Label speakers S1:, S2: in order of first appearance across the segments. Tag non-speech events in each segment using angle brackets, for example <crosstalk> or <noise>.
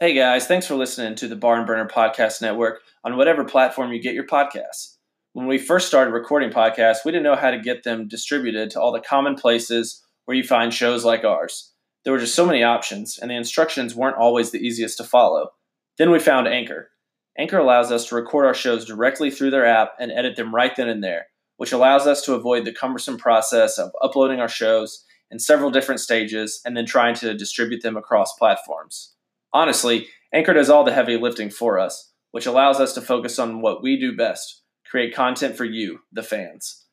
S1: Hey guys, thanks for listening to the Barn Burner Podcast Network on whatever platform you get your podcasts. When we first started recording podcasts, we didn't know how to get them distributed to all the common places where you find shows like ours. There were just so many options, and the instructions weren't always the easiest to follow. Then we found Anchor. Anchor allows us to record our shows directly through their app and edit them right then and there, which allows us to avoid the cumbersome process of uploading our shows in several different stages and then trying to distribute them across platforms. Honestly, Anchor does all the heavy lifting for us, which allows us to focus on what we do best create content for you, the fans.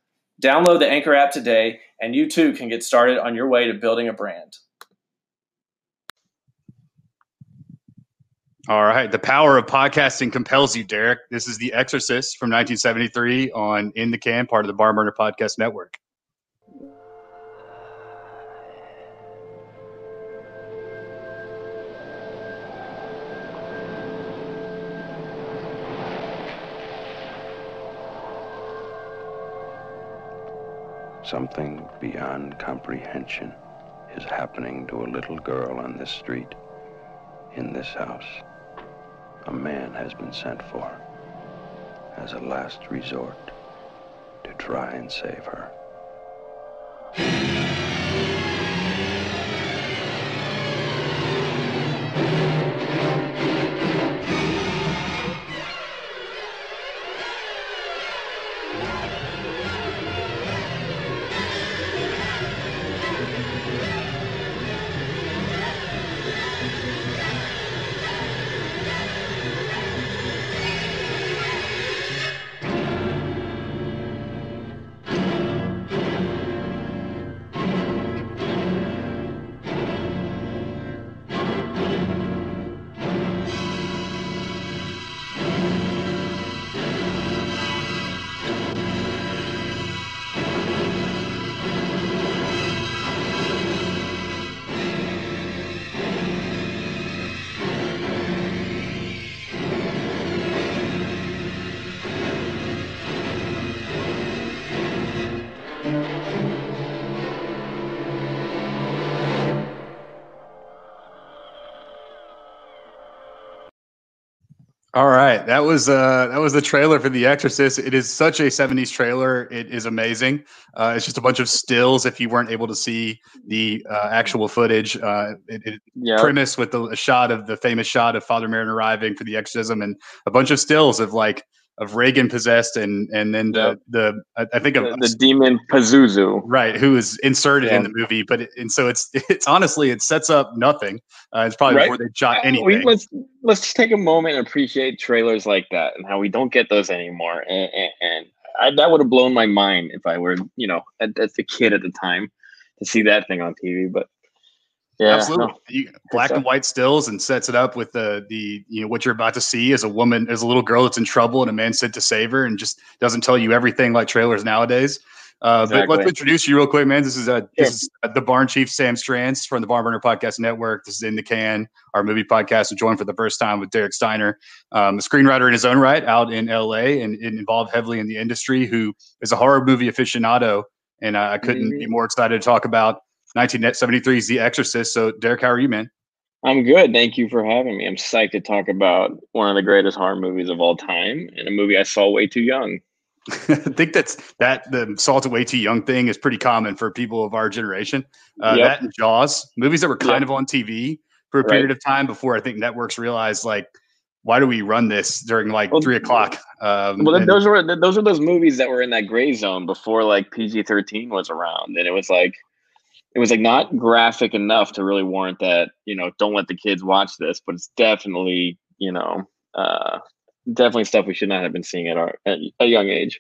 S1: Download the Anchor app today, and you too can get started on your way to building a brand.
S2: All right. The power of podcasting compels you, Derek. This is The Exorcist from 1973 on In the Can, part of the Barn Burner Podcast Network.
S3: Something beyond comprehension is happening to a little girl on this street, in this house. A man has been sent for as a last resort to try and save her. All right, that was uh that was the trailer for The Exorcist. It is such a '70s trailer. It is amazing. Uh, it's just a bunch of stills. If you weren't able to see the uh, actual footage, uh, it, it
S4: Yeah.
S2: premise with the a shot of the famous shot of Father Merrin arriving for the exorcism, and a bunch of stills of like of Regan possessed, and and then the the I, I think of
S4: The, the demon Pazuzu.
S2: right who is inserted in the movie, but it, and so it's <laughs> it's honestly it sets up nothing. Uh, it's probably
S4: Right.
S2: before they shot
S4: Uh,
S2: anything.
S4: We, let's let's just take a moment and appreciate trailers like that and how we don't get those anymore. And, and, and I, that would have blown my mind if I were, you know, as as a kid at the time to see that thing on TV. But yeah,
S2: Absolutely,
S4: no,
S2: you, black and white stills, and sets it up with the the you know what you're about to see as a woman, as a little girl that's in trouble, and a man sent to save her, and just doesn't tell you everything like trailers nowadays. Uh, But let's introduce you real quick, man. This is uh, this is uh, the Barn Chief Sam Strands from the Barn Burner Podcast Network. This is in the can, our movie podcast. and joined for the first time with Derek Steiner, um, a screenwriter in his own right, out in L.A. and, and involved heavily in the industry, who is a horror movie aficionado. And I couldn't be
S4: Mhm.
S2: more excited to talk about 1973's The Exorcist. So, Derek, how are you, man?
S4: I'm good. Thank you for having me. I'm psyched to talk about one of the greatest horror movies of all time and a movie I saw way too young. <laughs>
S2: I think that's that the salt way too young thing is pretty common for people of our generation. Uh,
S4: Yep.
S2: That and Jaws, movies that were kind
S4: Yep.
S2: of on TV for a
S4: Right.
S2: period of time before I think networks realized like, why do we run this during like
S4: Well,
S2: three o'clock? Um,
S4: Well,
S2: and-
S4: those were those are those movies that were in that gray zone before like PG thirteen was around, and it was like it was like not graphic enough to really warrant that you know don't let the kids watch this, but it's definitely you know uh, definitely stuff we should not have been seeing at our at a young age.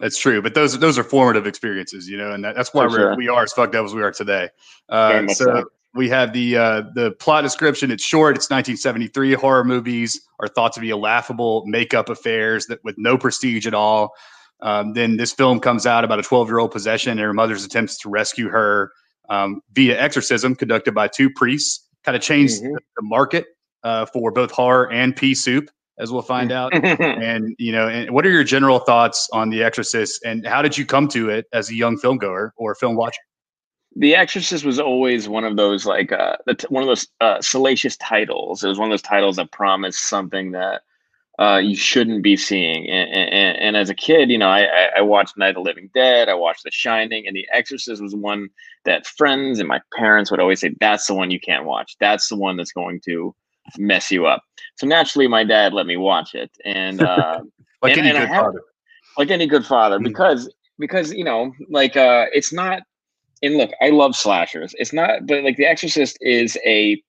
S2: That's true, but those those are formative experiences, you know, and that, that's why
S4: For
S2: we're,
S4: sure.
S2: we are as fucked up as we are today. Uh, so
S4: so.
S2: we have the uh, the plot description. It's short. It's 1973. Horror movies are thought to be a laughable makeup affairs that with no prestige at all. Um, then this film comes out about a 12 year old possession and her mother's attempts to rescue her um, via exorcism conducted by two priests. Kind of changed
S4: Mhm.
S2: the, market uh, for both horror and pea soup, as we'll find out <laughs> and you know and what are your general thoughts on the exorcist and how did you come to it as a young film goer or film watcher
S4: The Exorcist was always one of those like uh, one of those uh, salacious titles. It was one of those titles that promised something that uh, you shouldn't be seeing. And, and, and, as a kid, you know, I, I watched Night of the Living Dead, I watched The Shining, and The Exorcist was one that friends and my parents would always say, "That's the one you can't watch. That's the one that's going to mess you up." So naturally, my dad let me watch it, and uh, <laughs>
S2: like
S4: and,
S2: any good father,
S4: like any good father, mm-hmm. because because you know, like uh, it's not. And look, I love slashers. It's not, but like The Exorcist is a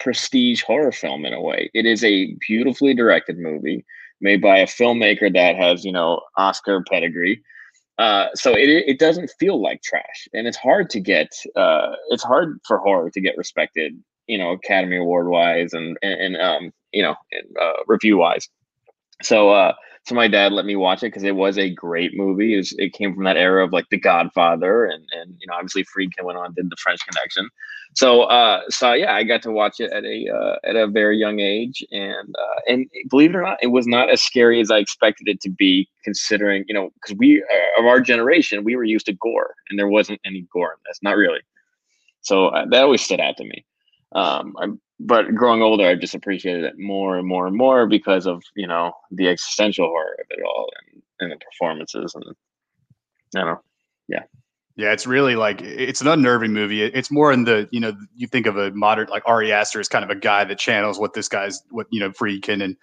S4: prestige horror film in a way. It is a beautifully directed movie made by a filmmaker that has, you know, Oscar pedigree. Uh, so it it doesn't feel like trash, and it's hard to get. Uh, it's hard for horror to get respected, you know, Academy Award wise and, and, and um, you know, and, uh, review wise. So uh, so my dad let me watch it because it was a great movie. It, was, it, came from that era of like The Godfather, and and you know obviously Friedkin went on did The French Connection. So uh, so yeah, I got to watch it at a uh, at a very young age, and uh, and believe it or not, it was not as scary as I expected it to be. Considering you know because we uh, of our generation we were used to gore, and there wasn't any gore in this, not really. So uh, that always stood out to me. Um, I'm but growing older, I've just appreciated it more and more and more because of you know the existential horror of it all and, and the performances and I don't know, yeah.
S2: Yeah, it's really like it's an unnerving movie. It's more in the you know you think of a modern like Ari Aster as kind of a guy that channels what this guy's what you know Friedkin and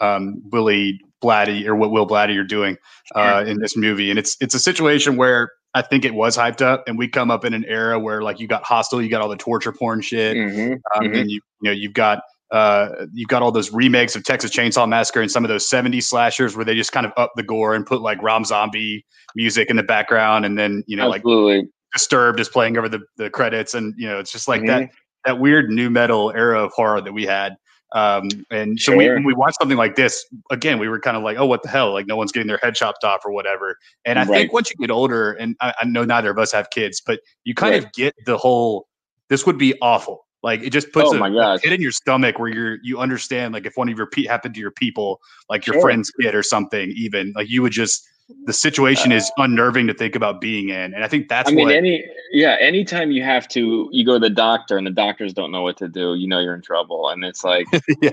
S2: um, Willie Blatty or what Will Blatty are doing uh, in this movie, and it's it's a situation where I think it was hyped up, and we come up in an era where like you got Hostel, you got all the torture porn shit, mm-hmm, um, mm-hmm. and you you know you've got uh, you've got all those remakes of Texas Chainsaw Massacre and some of those 70s slashers where they just kind of up the gore and put like Rob Zombie music in the background, and then you know
S4: Absolutely.
S2: like Disturbed is playing over the the credits, and you know it's just like mm-hmm. that that weird new metal era of horror that we had. Um, and so we, when we watched something like this, again, we were kind of like, oh, what the hell? Like no one's getting their head chopped off or whatever. And I right. think once you get older, and I, I, know neither of us have kids, but you kind right. of get the whole, this would be awful. Like it just puts oh a, a hit in your stomach where you're, you understand, like if one of your pe- happened to your people, like your sure. friend's kid or something, even like you would just, the situation uh, is unnerving to think about being in and i think that's
S4: i mean
S2: what,
S4: any yeah anytime you have to you go to the doctor and the doctors don't know what to do you know you're in trouble and it's like <laughs>
S2: yeah.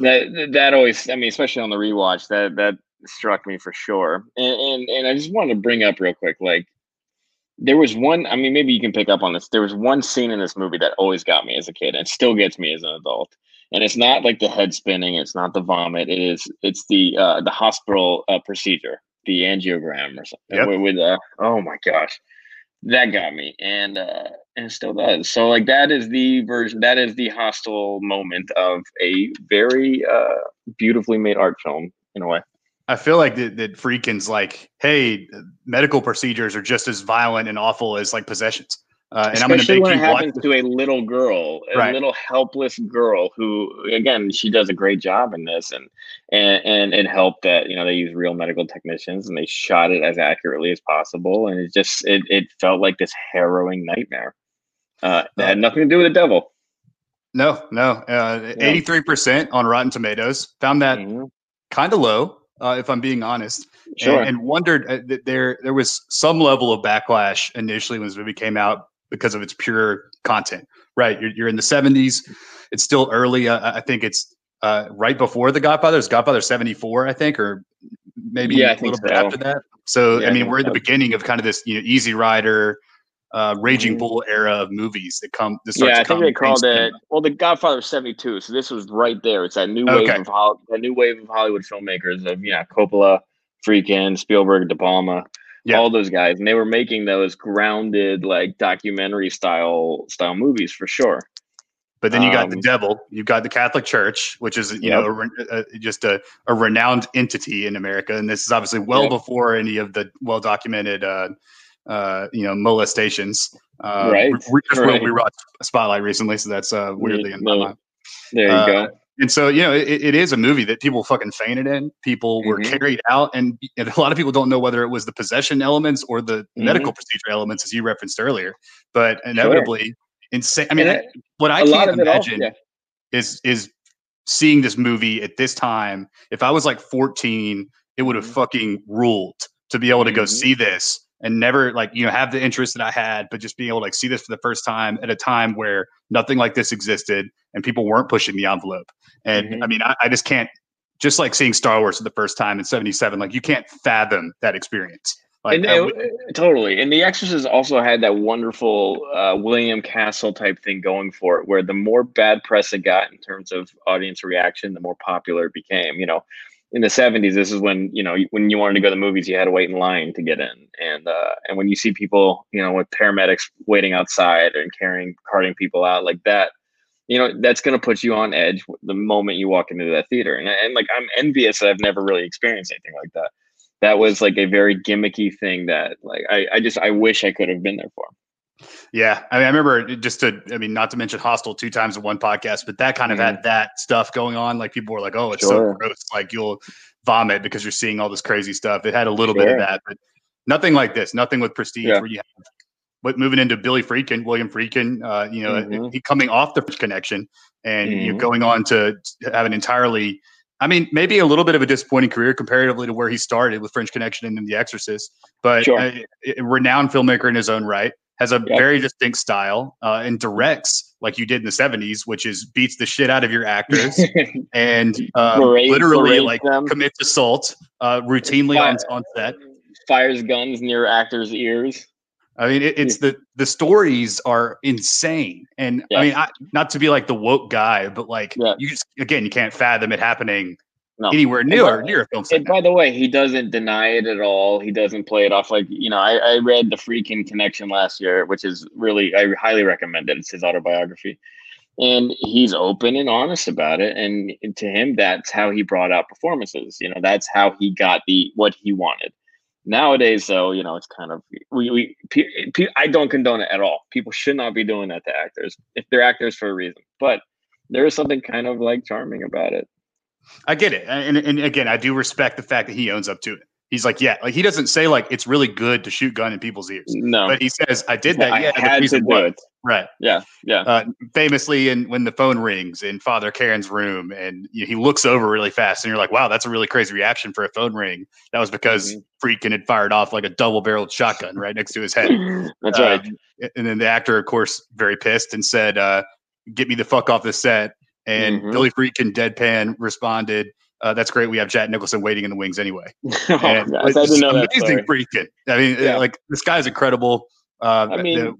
S4: that that always i mean especially on the rewatch that that struck me for sure and and, and i just wanted to bring up real quick like there was one i mean maybe you can pick up on this. There was one scene in this movie that always got me as a kid and still gets me as an adult. And it's not like the head spinning it's not the vomit it is it's the uh the hospital uh, procedure the angiogram or something yep. with, with uh, oh my gosh. That got me and uh and it still does. So like that is the version that is the Hostel moment of a very uh beautifully made art film in a way
S2: I feel like that, that Friedkin's like, hey, medical procedures are just as violent and awful as like possessions.
S4: Uh, and Especially I'm going to make when you it happens watch- to a little girl, a right. little helpless girl who, again, she does a great job in this, and and and it helped that you know they use real medical technicians and they shot it as accurately as possible, and it just it it felt like this harrowing nightmare. Uh, that had nothing to do with the devil.
S2: No, no, uh, percent on Rotten Tomatoes. Found that mm-hmm. kind of low, uh, if I'm being honest. Sure. And, and wondered uh, that there there was some level of backlash initially when this movie came out because of its pure content. Right, you're, you're in the 70s. It's still early. Uh, I think it's uh, right before the Godfather. It's Godfather 74, I think, or maybe yeah, a little bit after that. So yeah, I mean, we're in the beginning of kind of this, you know, Easy Rider, uh, Raging mm-hmm. Bull era of movies that come.
S4: That yeah, I think they called it. Well, the Godfather '72. So this was right there. It's that new wave okay. of that new wave of Hollywood filmmakers of yeah Coppola, Friedkin, Spielberg, De Palma yeah. all those guys, and they were making those grounded like documentary style style movies for sure.
S2: But then you got um, the devil. You've got the Catholic Church, which is you yep. know a, a, just a, a renowned entity in America, and this is obviously well yep. before any of the well documented uh, uh, you know molestations. Uh,
S4: right.
S2: We, just right. we watched Spotlight recently, so that's uh, weirdly in my mind.
S4: There you uh, go
S2: and so you know it, it is a movie that people fucking fainted in people were mm-hmm. carried out and, and, a lot of people don't know whether it was the possession elements or the mm-hmm. medical procedure elements as you referenced earlier but inevitably sure. insane i mean I, what i can't imagine yeah. is is seeing this movie at this time if i was like 14 it would have mm-hmm. fucking ruled to be able to go mm-hmm. see this and never like you know have the interest that I had, but just being able to like see this for the first time at a time where nothing like this existed and people weren't pushing the envelope. And mm-hmm. I mean, I, I just can't just like seeing Star Wars for the first time in '77. Like you can't fathom that experience. Like,
S4: and, uh, totally. And The Exorcist also had that wonderful uh, William Castle type thing going for it, where the more bad press it got in terms of audience reaction, the more popular it became. You know, in the 70s this is when you know when you wanted to go to the movies you had to wait in line to get in. And uh, and when you see people you know with paramedics waiting outside and carrying carting people out like that you know that's going to put you on edge the moment you walk into that theater. And, and like i'm envious that i've never really experienced anything like that. That was like a very gimmicky thing that like i, I just i wish i could have been there for
S2: yeah, I mean, I remember just to, I mean, not to mention Hostel two times in one podcast, but that kind of mm-hmm. had that stuff going on. Like people were like, "Oh, it's sure. so gross," like you'll vomit because you're seeing all this crazy stuff. It had a little sure. bit of that, but nothing like this. Nothing with prestige yeah. where you have. But moving into Billy Friedkin, William Friedkin, uh, you know, mm-hmm. he coming off the French connection and mm-hmm. you're going on to have an entirely I mean, maybe a little bit of a disappointing career comparatively to where he started with French Connection and then The Exorcist, but sure. a, a renowned filmmaker in his own right has a yep. very distinct style uh, and directs like you did in the 70s which is beats the shit out of your actors <laughs> and uh, berate, literally berate like them. commits assault uh, routinely Fire, on, on set
S4: fires guns near actors ears
S2: I mean, it, it's the the stories are insane, and yes. I mean, I, not to be like the woke guy, but like yeah. you just again, you can't fathom it happening no. anywhere near near a film.
S4: And by the way, he doesn't deny it at all. He doesn't play it off like you know. I, I read the Friedkin Connection last year, which is really I highly recommend it. It's his autobiography, and he's open and honest about it. And to him, that's how he brought out performances. You know, that's how he got the what he wanted. Nowadays, though, you know, it's kind of we we pe- pe- I don't condone it at all. People should not be doing that to actors if they're actors for a reason. But there is something kind of like charming about it.
S2: I get it, and, and again, I do respect the fact that he owns up to it. He's like, yeah, like he doesn't say like it's really good to shoot gun in people's ears.
S4: No,
S2: but he says I did that.
S4: I
S2: yeah,
S4: had to do it.
S2: Right.
S4: Yeah. Yeah.
S2: Uh, famously, in when the phone rings in Father Karras's room, and you know, he looks over really fast, and you're like, "Wow, that's a really crazy reaction for a phone ring." That was because mm-hmm. Had fired off like a double-barreled shotgun right next to his head. <laughs>
S4: that's uh, right.
S2: And then the actor, of course, very pissed and said, uh, "Get me the fuck off the set." And mm-hmm. Billy Friedkin deadpan responded, uh, that's great. We have Jack Nicholson waiting in the wings anyway. <laughs> oh, and I didn't know amazing that. Freaking. I mean, yeah. like this guy's incredible. Uh,
S4: I mean, the,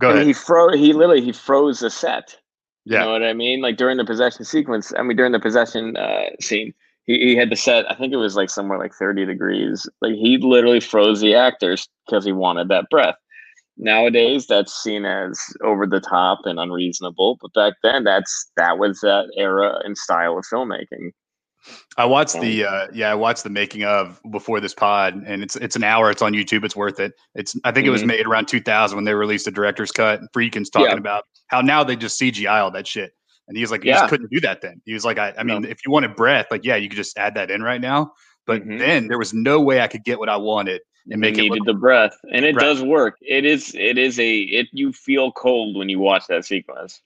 S4: go ahead. He froze. He literally he froze the set. Yeah. You know what I mean? Like during the possession sequence. I mean, during the possession uh, scene, he, he had to set. I think it was like somewhere like thirty degrees. Like he literally froze the actors because he wanted that breath. Nowadays, that's seen as over the top and unreasonable, but back then, that's that was that era and style of filmmaking.
S2: I watched the uh, yeah, I watched the making of before this pod, and it's it's an hour. It's on YouTube. It's worth it. It's I think mm-hmm. it was mm-hmm. made around 2000 when they released the director's cut. Friedkin's talking yeah. about how now they just CGI all that shit, and he's like, you yeah. just couldn't do that then. He was like, I, I mean, no. if you wanted breath, like yeah, you could just add that in right now. But mm-hmm. then there was no way I could get what I wanted and make
S4: you
S2: it
S4: needed the breath, and it does work. It is it is a it you feel cold when you watch that sequence.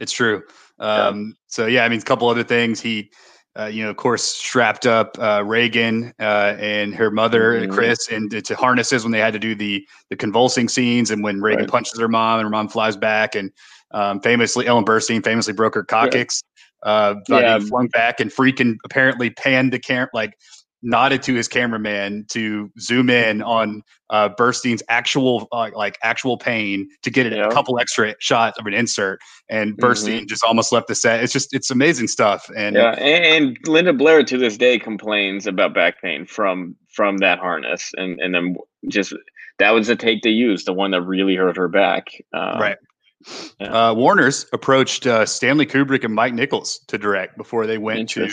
S2: It's true. Um, yeah. So yeah, I mean, a couple other things he uh, you know, of course, strapped up uh, Regan uh, and her mother, mm-hmm. Chris, into to harnesses when they had to do the the convulsing scenes, and when Regan right. punches her mom and her mom flies back, and um, famously Ellen Burstyn famously broke her coccyx, yeah. uh, yeah. flung back, and Friedkin apparently panned the camera like nodded to his cameraman to zoom in on uh, Burstyn's actual uh, like actual pain to get yeah. a couple extra shots of an insert, and Burstyn mm-hmm. just almost left the set. It's just it's amazing stuff. And
S4: yeah, and, and, Linda Blair to this day complains about back pain from from that harness, and and then just that was the take they used, the one that really hurt her back.
S2: Um, right. Yeah. Uh, Warner's approached uh, Stanley Kubrick and Mike Nichols to direct before they went to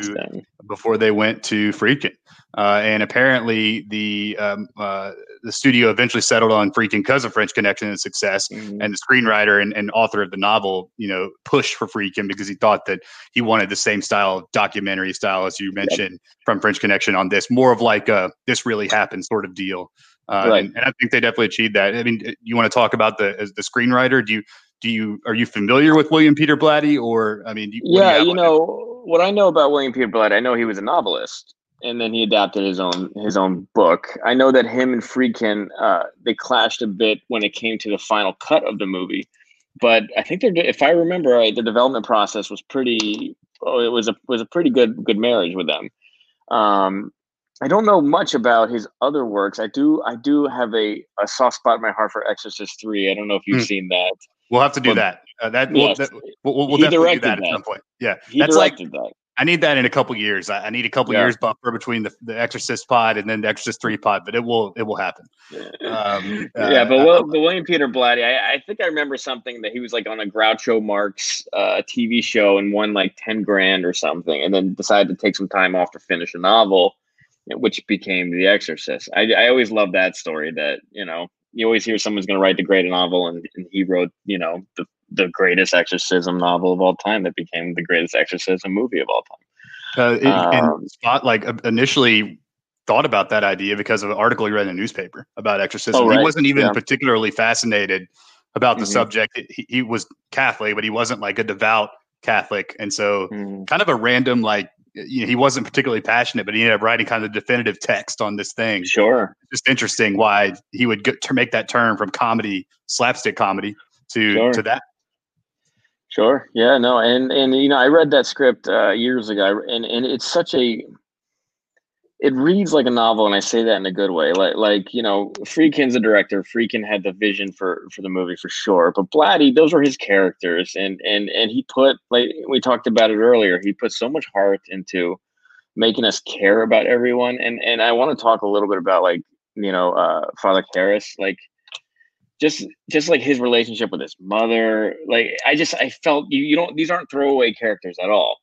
S2: before they went to Friedkin, uh, and apparently the um, uh, the studio eventually settled on Friedkin because of French Connection and success, mm-hmm. and the screenwriter and, and, author of the novel, you know, pushed for Friedkin because he thought that he wanted the same style, documentary style as you mentioned yep. from French Connection on this, more of like a this really happened sort of deal. Uh, right. and, and, I think they definitely achieved that. I mean, you want to talk about the the screenwriter? Do you do you are you familiar with William Peter Blatty, or I mean,
S4: yeah, you, you know what I know about William Peter Blatty. I know he was a novelist, and then he adapted his own his own book. I know that him and Friedkin uh, they clashed a bit when it came to the final cut of the movie, but I think they're if I remember right, the development process was pretty. Oh, it was a was a pretty good good marriage with them. Um, I don't know much about his other works. I do I do have a, a soft spot in my heart for Exorcist three. I don't know if you've mm. seen that.
S2: We'll have to do but, that. Uh, that, yes, we'll, that, we'll, we'll definitely do that, that, at some point. Yeah,
S4: he that's like that.
S2: I need that in a couple years. I, I need a couple yeah. years buffer between the, the Exorcist pod and then the Exorcist three pod, but it will it will happen.
S4: Um, <laughs> yeah, uh, but, Will, but William Peter Blatty, I, I, think I remember something that he was like on a Groucho Marx uh, TV show and won like ten grand or something, and then decided to take some time off to finish a novel, which became The Exorcist. I, I always love that story. That you know, you always hear someone's going to write the great novel, and, and he wrote you know the the greatest exorcism novel of all time that became the greatest exorcism movie of all time.
S2: Uh, it, um, and Scott, like initially thought about that idea because of an article he read in the newspaper about exorcism. Oh, right. He wasn't even yeah. particularly fascinated about the mm-hmm. subject. He, he, was Catholic, but he wasn't like a devout Catholic, and so mm-hmm. kind of a random like you know, he wasn't particularly passionate, but he ended up writing kind of definitive text on this thing.
S4: Sure,
S2: just interesting why he would get to make that turn from comedy, slapstick comedy, to sure. to that.
S4: Sure. Yeah. No. And and you know, I read that script uh, years ago, and and it's such a. It reads like a novel, and I say that in a good way. Like like you know, Friedkin's a director. Friedkin had the vision for for the movie for sure. But Blatty, those were his characters, and and and he put like we talked about it earlier. He put so much heart into making us care about everyone. And and I want to talk a little bit about like you know uh, Father Karras, like just just like his relationship with his mother like i just i felt you, you don't these aren't throwaway characters at all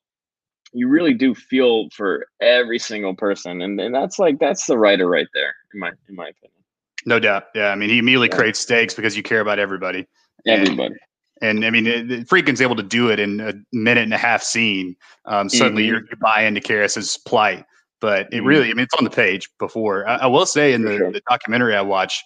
S4: you really do feel for every single person and, and that's like that's the writer right there in my in my opinion
S2: no doubt yeah i mean he immediately yeah. creates stakes because you care about everybody
S4: everybody
S2: and, and I mean, Friedkin's able to do it in a minute and a half scene. Um, suddenly, mm-hmm. you buy into Karras's plight, but it mm-hmm. really, I mean, it's on the page before. I, I will say in the, sure. the documentary I watched,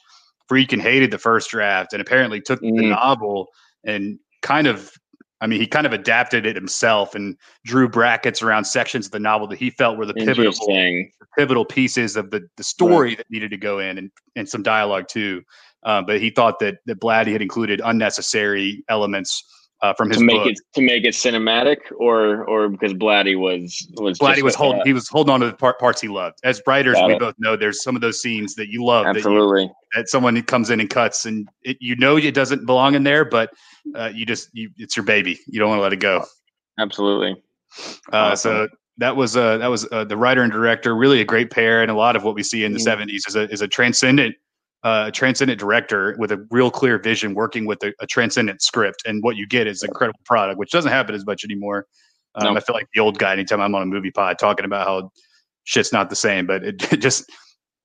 S2: Friedkin hated the first draft and apparently took mm. the novel and kind of I mean, he kind of adapted it himself and drew brackets around sections of the novel that he felt were the pivotal, the pivotal pieces of the, the story right. that needed to go in and, and some dialogue too. Uh, but he thought that that Blatty had included unnecessary elements uh, from his
S4: to make
S2: book.
S4: it to make it cinematic, or or because Blatty was was
S2: Blatty was holding he was holding on to the part, parts he loved. As writers, Got we it. both know there's some of those scenes that you love.
S4: Absolutely,
S2: that, you, that someone comes in and cuts, and it, you know it doesn't belong in there, but uh, you just you, it's your baby. You don't want to let it go.
S4: Absolutely.
S2: Uh, awesome. So that was uh, that was uh, the writer and director, really a great pair, and a lot of what we see in the mm-hmm. '70s is a is a transcendent uh, a transcendent director with a real clear vision working with a, a, transcendent script and what you get is incredible product which doesn't happen as much anymore. Um, no. i feel like the old guy anytime i'm on a movie pod talking about how shit's not the same but it, it <laughs> just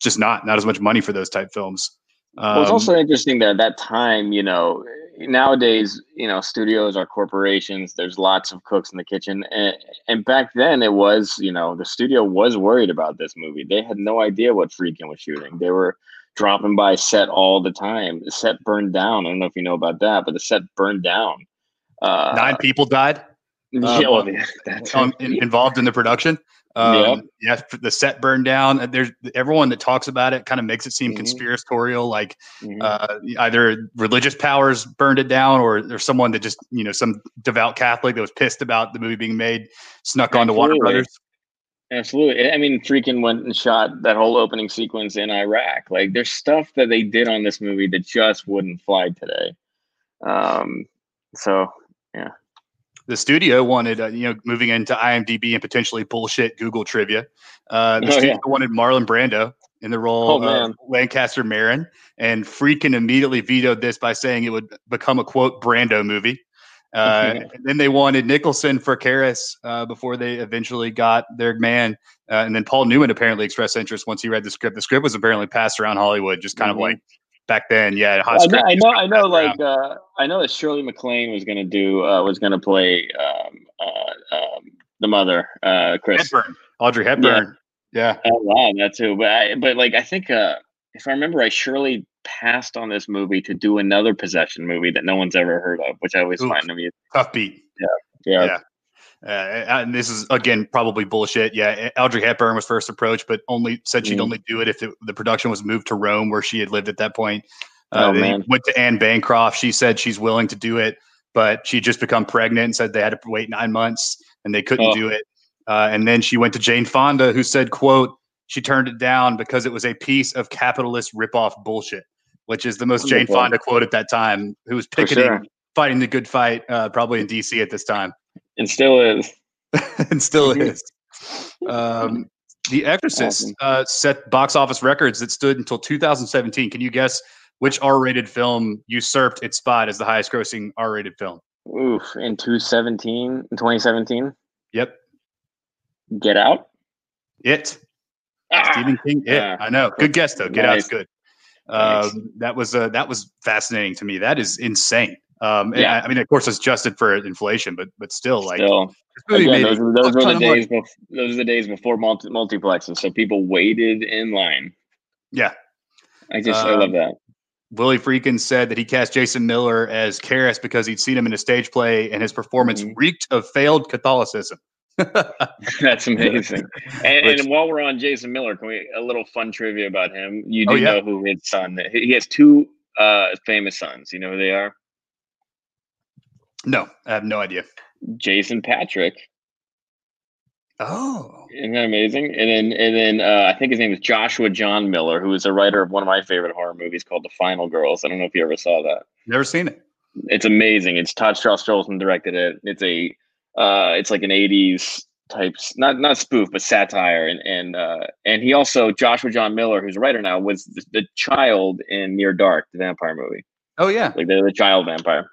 S2: just not not as much money for those type films.
S4: Um, well, it's also interesting that at that time you know nowadays you know studios are corporations there's lots of cooks in the kitchen and, and back then it was you know the studio was worried about this movie. They had no idea what Friedkin was shooting. They were dropping by set all the time. The set burned down. I don't know if you know about that, but the set burned down.
S2: Uh, Nine people died.
S4: Yeah, um, <laughs> well, yeah
S2: um, in, involved in the production. Um, yeah. yeah, the set burned down. There's everyone that talks about it kind of makes it seem mm-hmm. conspiratorial, like mm-hmm. uh, either religious powers burned it down, or there's someone that just you know some devout Catholic that was pissed about the movie being made, snuck Absolutely. onto Warner Brothers.
S4: Absolutely. I mean, Friedkin went and shot that whole opening sequence in Iraq. Like, there's stuff that they did on this movie that just wouldn't fly today. Um, so, yeah.
S2: The studio wanted, uh, you know, moving into IMDb and potentially bullshit Google trivia. Uh, the oh, studio yeah. wanted Marlon Brando in the role oh, of Lankester Merrin, and Friedkin immediately vetoed this by saying it would become a quote Brando movie. Uh, <laughs> then they wanted Nicholson for Karras uh, before they eventually got their man. Uh, and then Paul Newman apparently expressed interest once he read the script. The script was apparently passed around Hollywood, just kind mm-hmm. of like back then. Yeah,
S4: I know, I know, I know like uh, I know that Shirley MacLaine was going to do uh, was going to play um, uh, um, the mother, Chris
S2: Hepburn, Audrey Hepburn. Yeah,
S4: yeah. Oh, wow, that too. But I, but like I think if I remember right, Shirley passed on this movie to do another possession movie that no one's ever heard of, which I always Oof, find amusing.
S2: Tough beat.
S4: Yeah. Yeah. yeah.
S2: Uh, and this is again probably bullshit. Yeah, Audrey Hepburn was first approached, but only said she'd
S4: Mm.
S2: only do it if it, the production was moved to Rome, where she had lived at that point. Uh,
S4: Oh, man.
S2: went to Anne Bancroft. She said she's willing to do it, but she just become pregnant and said they had to wait nine months and they couldn't
S4: Oh.
S2: do it. Uh, and then she went to Jane Fonda, who said, "quote She turned it down because it was a piece of capitalist ripoff bullshit." Which is the most Jane Fonda quote at that time. Who was picketing,
S4: sure.
S2: fighting the good fight, uh, probably in DC at this time
S4: And still is. <laughs>
S2: and still
S4: Mhm.
S2: is. Um, the Exorcist
S4: Awesome.
S2: uh, set box office records that stood until 2017. Can you guess which R-rated film usurped its spot as the highest-grossing R-rated film?
S4: Oof. In 2017, in 2017,
S2: Yep,
S4: Get Out.
S2: it.
S4: Ah!
S2: Stephen King.
S4: Yeah.
S2: I know. Good guess though. Get Out's
S4: Nice.
S2: good.
S4: Nice.
S2: Um, that was uh, that was fascinating to me. That is insane. Um,
S4: Yeah.
S2: I, I mean, of course, it's adjusted for inflation, but but still, like
S4: Still, again, those, were- those were the days. Before, those were the days before multi- multiplexes, so people waited in line.
S2: Yeah.
S4: I just, I
S2: Um,
S4: love that.
S2: Willie Friedkin said that he cast Jason Miller as Karras because he'd seen him in a stage play and his performance
S4: Mhm.
S2: reeked of failed Catholicism. <laughs>
S4: That's amazing. And,
S2: Which-
S4: and while we're on Jason Miller, can we a little fun trivia about him? You do
S2: Oh, yeah.
S4: know who his son? He he has two uh, famous sons. You know who they are?
S2: no, I have no idea.
S4: Jason Patric.
S2: Oh,
S4: Isn't that amazing? And then, and then uh, I think his name is Joshua John Miller, who is a writer of one of my favorite horror movies called The Final Girls. I don't know if you ever saw that.
S2: never seen it.
S4: It's amazing. It's Todd Strauss Schulson directed it. It's a, uh, it's like an '80s type, s- not not spoof, but satire. And and uh, and he also Joshua John Miller, who's a writer now, was the, the child in Near Dark, the vampire movie.
S2: Oh yeah.
S4: Like they're the child vampire.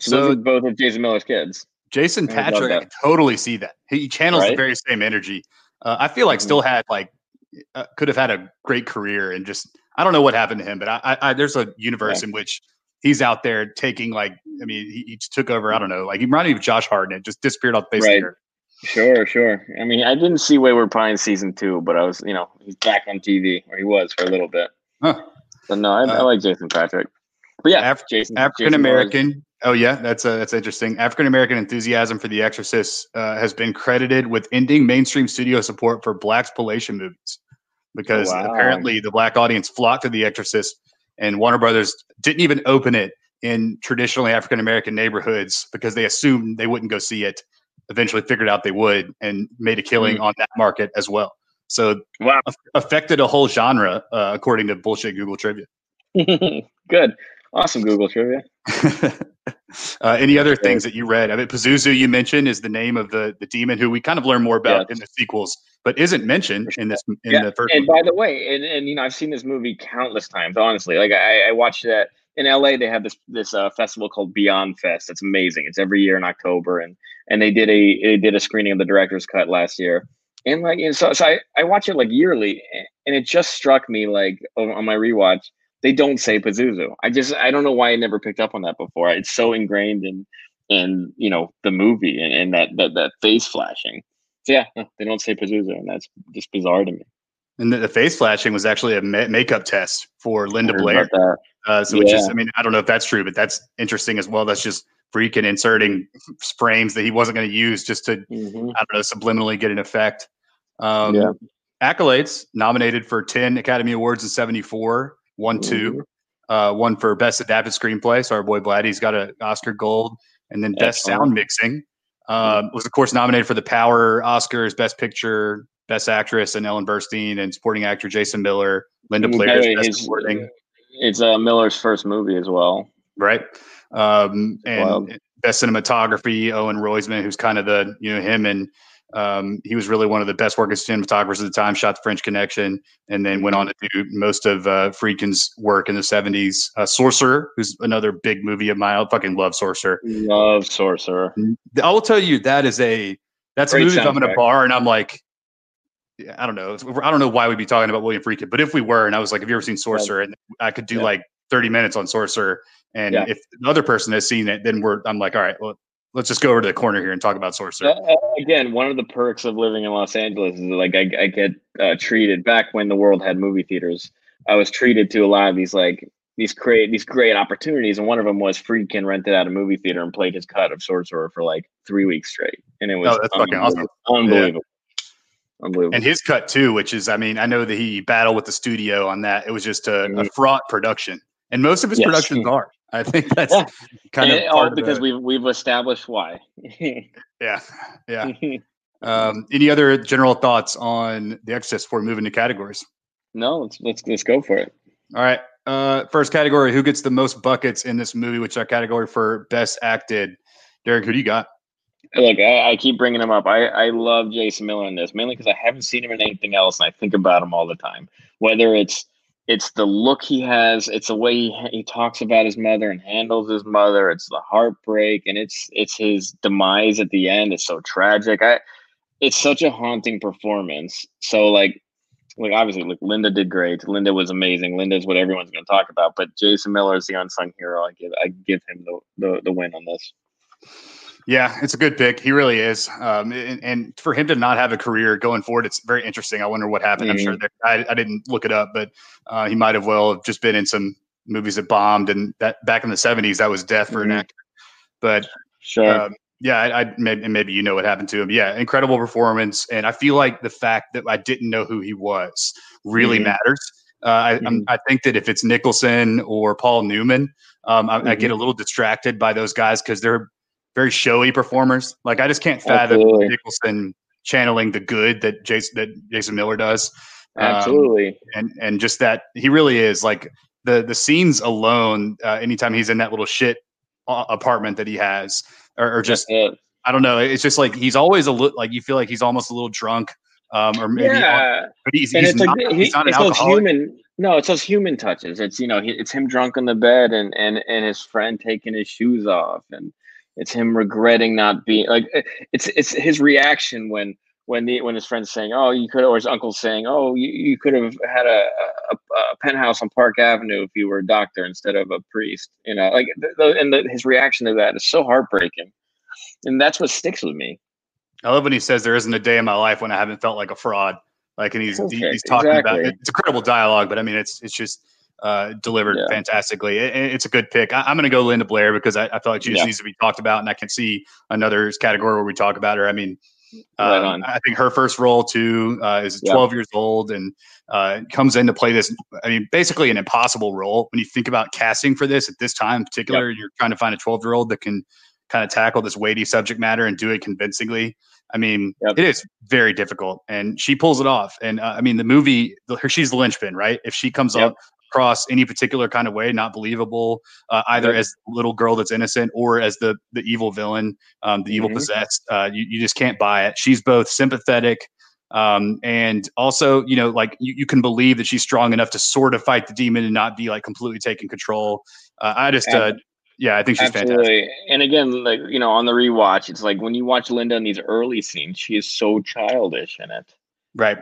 S4: So,
S2: So
S4: those are both of Jason Miller's kids.
S2: Jason Patric, I totally see that. He channels the very same energy. Uh, I feel like
S4: Mhm.
S2: still had like uh, could have had a great career and just I don't know what happened to him, but I, I, I there's a universe in which he's out there taking like I mean he, he took over. I don't know, like he reminded me of Josh Hartnett, just disappeared off the face
S4: Right.
S2: of the earth.
S4: Sure, sure. I mean, I didn't see Wayward Pines season two, but I was, you know, he's back on TV, or he was for a little bit.
S2: Huh.
S4: But no, I, I
S2: Uh,
S4: like Jason Patric. But yeah,
S2: Af- African American. Oh yeah, that's uh, that's interesting. African American enthusiasm for The Exorcist uh, has been credited with ending mainstream studio support for black exploitation movies because
S4: Wow.
S2: apparently the black audience flocked to The Exorcist, and Warner Brothers didn't even open it in traditionally African American neighborhoods because they assumed they wouldn't go see it. Eventually, figured out they would and made a killing on that market as well. So
S4: Wow.
S2: aff- affected a whole genre, uh, according to bullshit Google trivia. <laughs>
S4: Good. Awesome Google trivia. <laughs>
S2: uh, any other things that you read? I mean, Pazuzu, you mentioned, is the name of the the demon who we kind of learn more about
S4: Yes.
S2: in the sequels, but isn't mentioned in this in
S4: yeah.
S2: the first.
S4: and
S2: one.
S4: by the way, and, and you know, I've seen this movie countless times. Honestly, like I, I watched that in LA. They have this this uh, festival called Beyond Fest. It's amazing. It's every year in October, and and they did a they did a screening of the director's cut last year. And like, and so, so I, I watch it like yearly, and it just struck me like on my rewatch, they don't say Pazuzu. I just I don't know why I never picked up on that before. It's so ingrained in in you know the movie and, and that, that that face flashing. So yeah, they don't say Pazuzu, and that's just bizarre to me.
S2: And the, the face flashing was actually a ma- makeup test for Linda Blair. Uh, so which is, I mean, I don't know if that's true, but that's interesting as well. That's just Friedkin inserting <laughs> frames that he wasn't going to use just to
S4: Mhm.
S2: I don't know, subliminally get an effect. Um,
S4: Yeah.
S2: Accolades nominated for 10 Academy Awards in 74, won two, uh, one for Best Adapted Screenplay. So our boy Blatty's got an Oscar Gold. And then Best
S4: Excellent.
S2: Sound Mixing um, was, of course, nominated for the Power Oscars, Best Picture, Best Actress, and Ellen Burstyn, and Supporting Actor Jason Miller, Linda
S4: the
S2: Blair's Best
S4: his-
S2: Supporting,
S4: It's uh, Miller's first movie as well.
S2: right? Um, and best cinematography, Owen Roizman, who's kind of the you know him and um, he was really one of the best working cinematographers at the time. Shot the French Connection, and then went on to do most of uh, Friedkin's work in the '70s. Uh, Sorcerer, who's another big movie of mine. I fucking love Sorcerer.
S4: Love Sorcerer.
S2: I will tell you that is a that's
S4: Great
S2: a movie. If I'm in a bar and I'm like. I don't know. I don't know why we'd be talking about William Friedkin, but if we were, and I was like, "Have you ever seen Sorcerer?" and I could do
S4: Yeah.
S2: like 30 minutes on Sorcerer, and
S4: Yeah.
S2: if the other person has seen it, then we're I'm like, "All right, well, let's just go over to the corner here and talk about Sorcerer."
S4: Uh, again, one of the perks of living in Los Angeles is like I, I get uh, treated back when the world had movie theaters. I was treated to a lot of these like these great these great opportunities, and one of them was Friedkin rented out a movie theater and played his cut of Sorcerer for like three weeks straight, and it was
S2: Oh, that's fucking awesome.
S4: unbelievable, unbelievable.
S2: and his cut too, which is, I mean, I know that he battled with the studio on that. It was just a, a
S4: Mhm.
S2: fraught production, and most of his
S4: Yes.
S2: productions are. I think <laughs> that's
S4: Yeah.
S2: kind
S4: And
S2: of part
S4: all because
S2: the-
S4: we've we've established why.
S2: yeah, yeah. <laughs> Um, any other general thoughts on The Exorcist before moving to categories?
S4: no, let's let's let's go for it.
S2: All right. Uh, first category: Who gets the most buckets in this movie? Which our category for best acted. Derek, who do you got?
S4: Look, I, I keep bringing him up. I, I love Jason Miller in this mainly because I haven't seen him in anything else, and I think about him all the time. Whether it's it's the look he has, it's the way he, he talks about his mother and handles his mother. It's the heartbreak, and it's it's his demise at the end. It's so tragic. I it's such a haunting performance. So like like obviously like Linda did great. Linda was amazing. Linda is what everyone's going to talk about. But Jason Miller is the unsung hero. I give I give him the the, the win on this.
S2: Yeah, it's a good pick. He really is. Um, and, and for him to not have a career going forward, it's very interesting. I wonder what happened. I'm sure that I, I didn't look it up, but uh, he might have well have just been in some movies that bombed. And that back in the 70s, that was death for an
S4: Mhm.
S2: actor. But
S4: Sure.
S2: um, yeah, I, I maybe, maybe you know what happened to him. Yeah, incredible performance, and I feel like the fact that I didn't know who he was really
S4: Mhm.
S2: matters. Uh, I, I'm,
S4: Mhm.
S2: I think that if it's Nicholson or Paul Newman, um, I, I get a little distracted by those guys because they're very showy performers. Like I just can't fathom
S4: Absolutely.
S2: Nicholson channeling the good that Jason that Jason Miller does. Um,
S4: Absolutely.
S2: and and just that he really is like the the scenes alone. Uh, anytime he's in that little shit uh, apartment that he has, or, or just
S4: That's.
S2: I don't know. It's just like he's always a little like you feel like he's almost a little drunk, um, or maybe
S4: yeah,
S2: but he's,
S4: and
S2: he's
S4: it's
S2: not,
S4: like
S2: he's
S4: he,
S2: not an
S4: it's those
S2: alcoholic.
S4: human. No, it's those human touches. It's you know, he, it's him drunk on the bed and and and his friend taking his shoes off, and it's him regretting not being like eh, it's it's his reaction when when the when his friend's saying, "Oh, you could," or his uncle's saying, "Oh, you, you could have had a, a a penthouse on Park Avenue if you were a doctor instead of a priest." You know, like the, the, and the, his reaction to that is so heartbreaking, and that's what sticks with me.
S2: I love when he says there isn't a day in my life when I haven't felt like a fraud. Like, and he's he- he's talking about
S4: exactly.
S2: it's incredible dialogue, but I mean, it's it's just uh, delivered
S4: Yeah.
S2: fantastically. It, it- it's a good pick. I, I'm going to go Linda Blair because I, I feel like she just
S4: Yeah.
S2: needs to be talked about, and I can see another category where we talk about her. I mean,
S4: Right
S2: um. I think her first role too uh, is
S4: Yeah.
S2: 12 years old and uh, comes in to play this. I mean, basically an impossible role when you think about casting for this at this time, in particular. You're trying to find a 12 year old that can kind of tackle this weighty subject matter and do it convincingly. I mean,
S4: Yep.
S2: it is very difficult, and she pulls it off. And uh, I mean, the movie, the, her, she's the linchpin, right? If she comes
S4: Yep.
S2: up across any particular kind of way, not believable, uh, either
S4: Yep.
S2: as the little girl that's innocent or as the the evil villain, um, the evil
S4: Mhm.
S2: possessed, uh, you, you just can't buy it. She's both sympathetic. Um, and also, you know, like you, you can believe that she's strong enough to sort of fight the demon and not be like completely taking control. Uh, I just, uh, yeah, I think she's fantastic.
S4: And again, like you know, on the rewatch, it's like when you watch Linda in these early scenes, she is so childish in it.
S2: Right.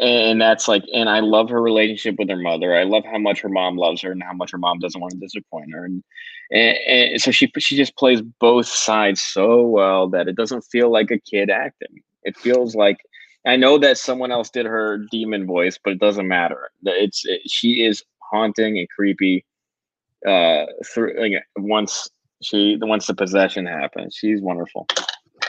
S4: And that's like, and I love her relationship with her mother. I love how much her mom loves her and how much her mom doesn't want to disappoint her. And, and, and so she she just plays both sides so well that it doesn't feel like a kid acting. It feels like I know that someone else did her demon voice, but it doesn't matter. It's it, she is haunting and creepy. Uh, through like once she once the possession happens, she's wonderful.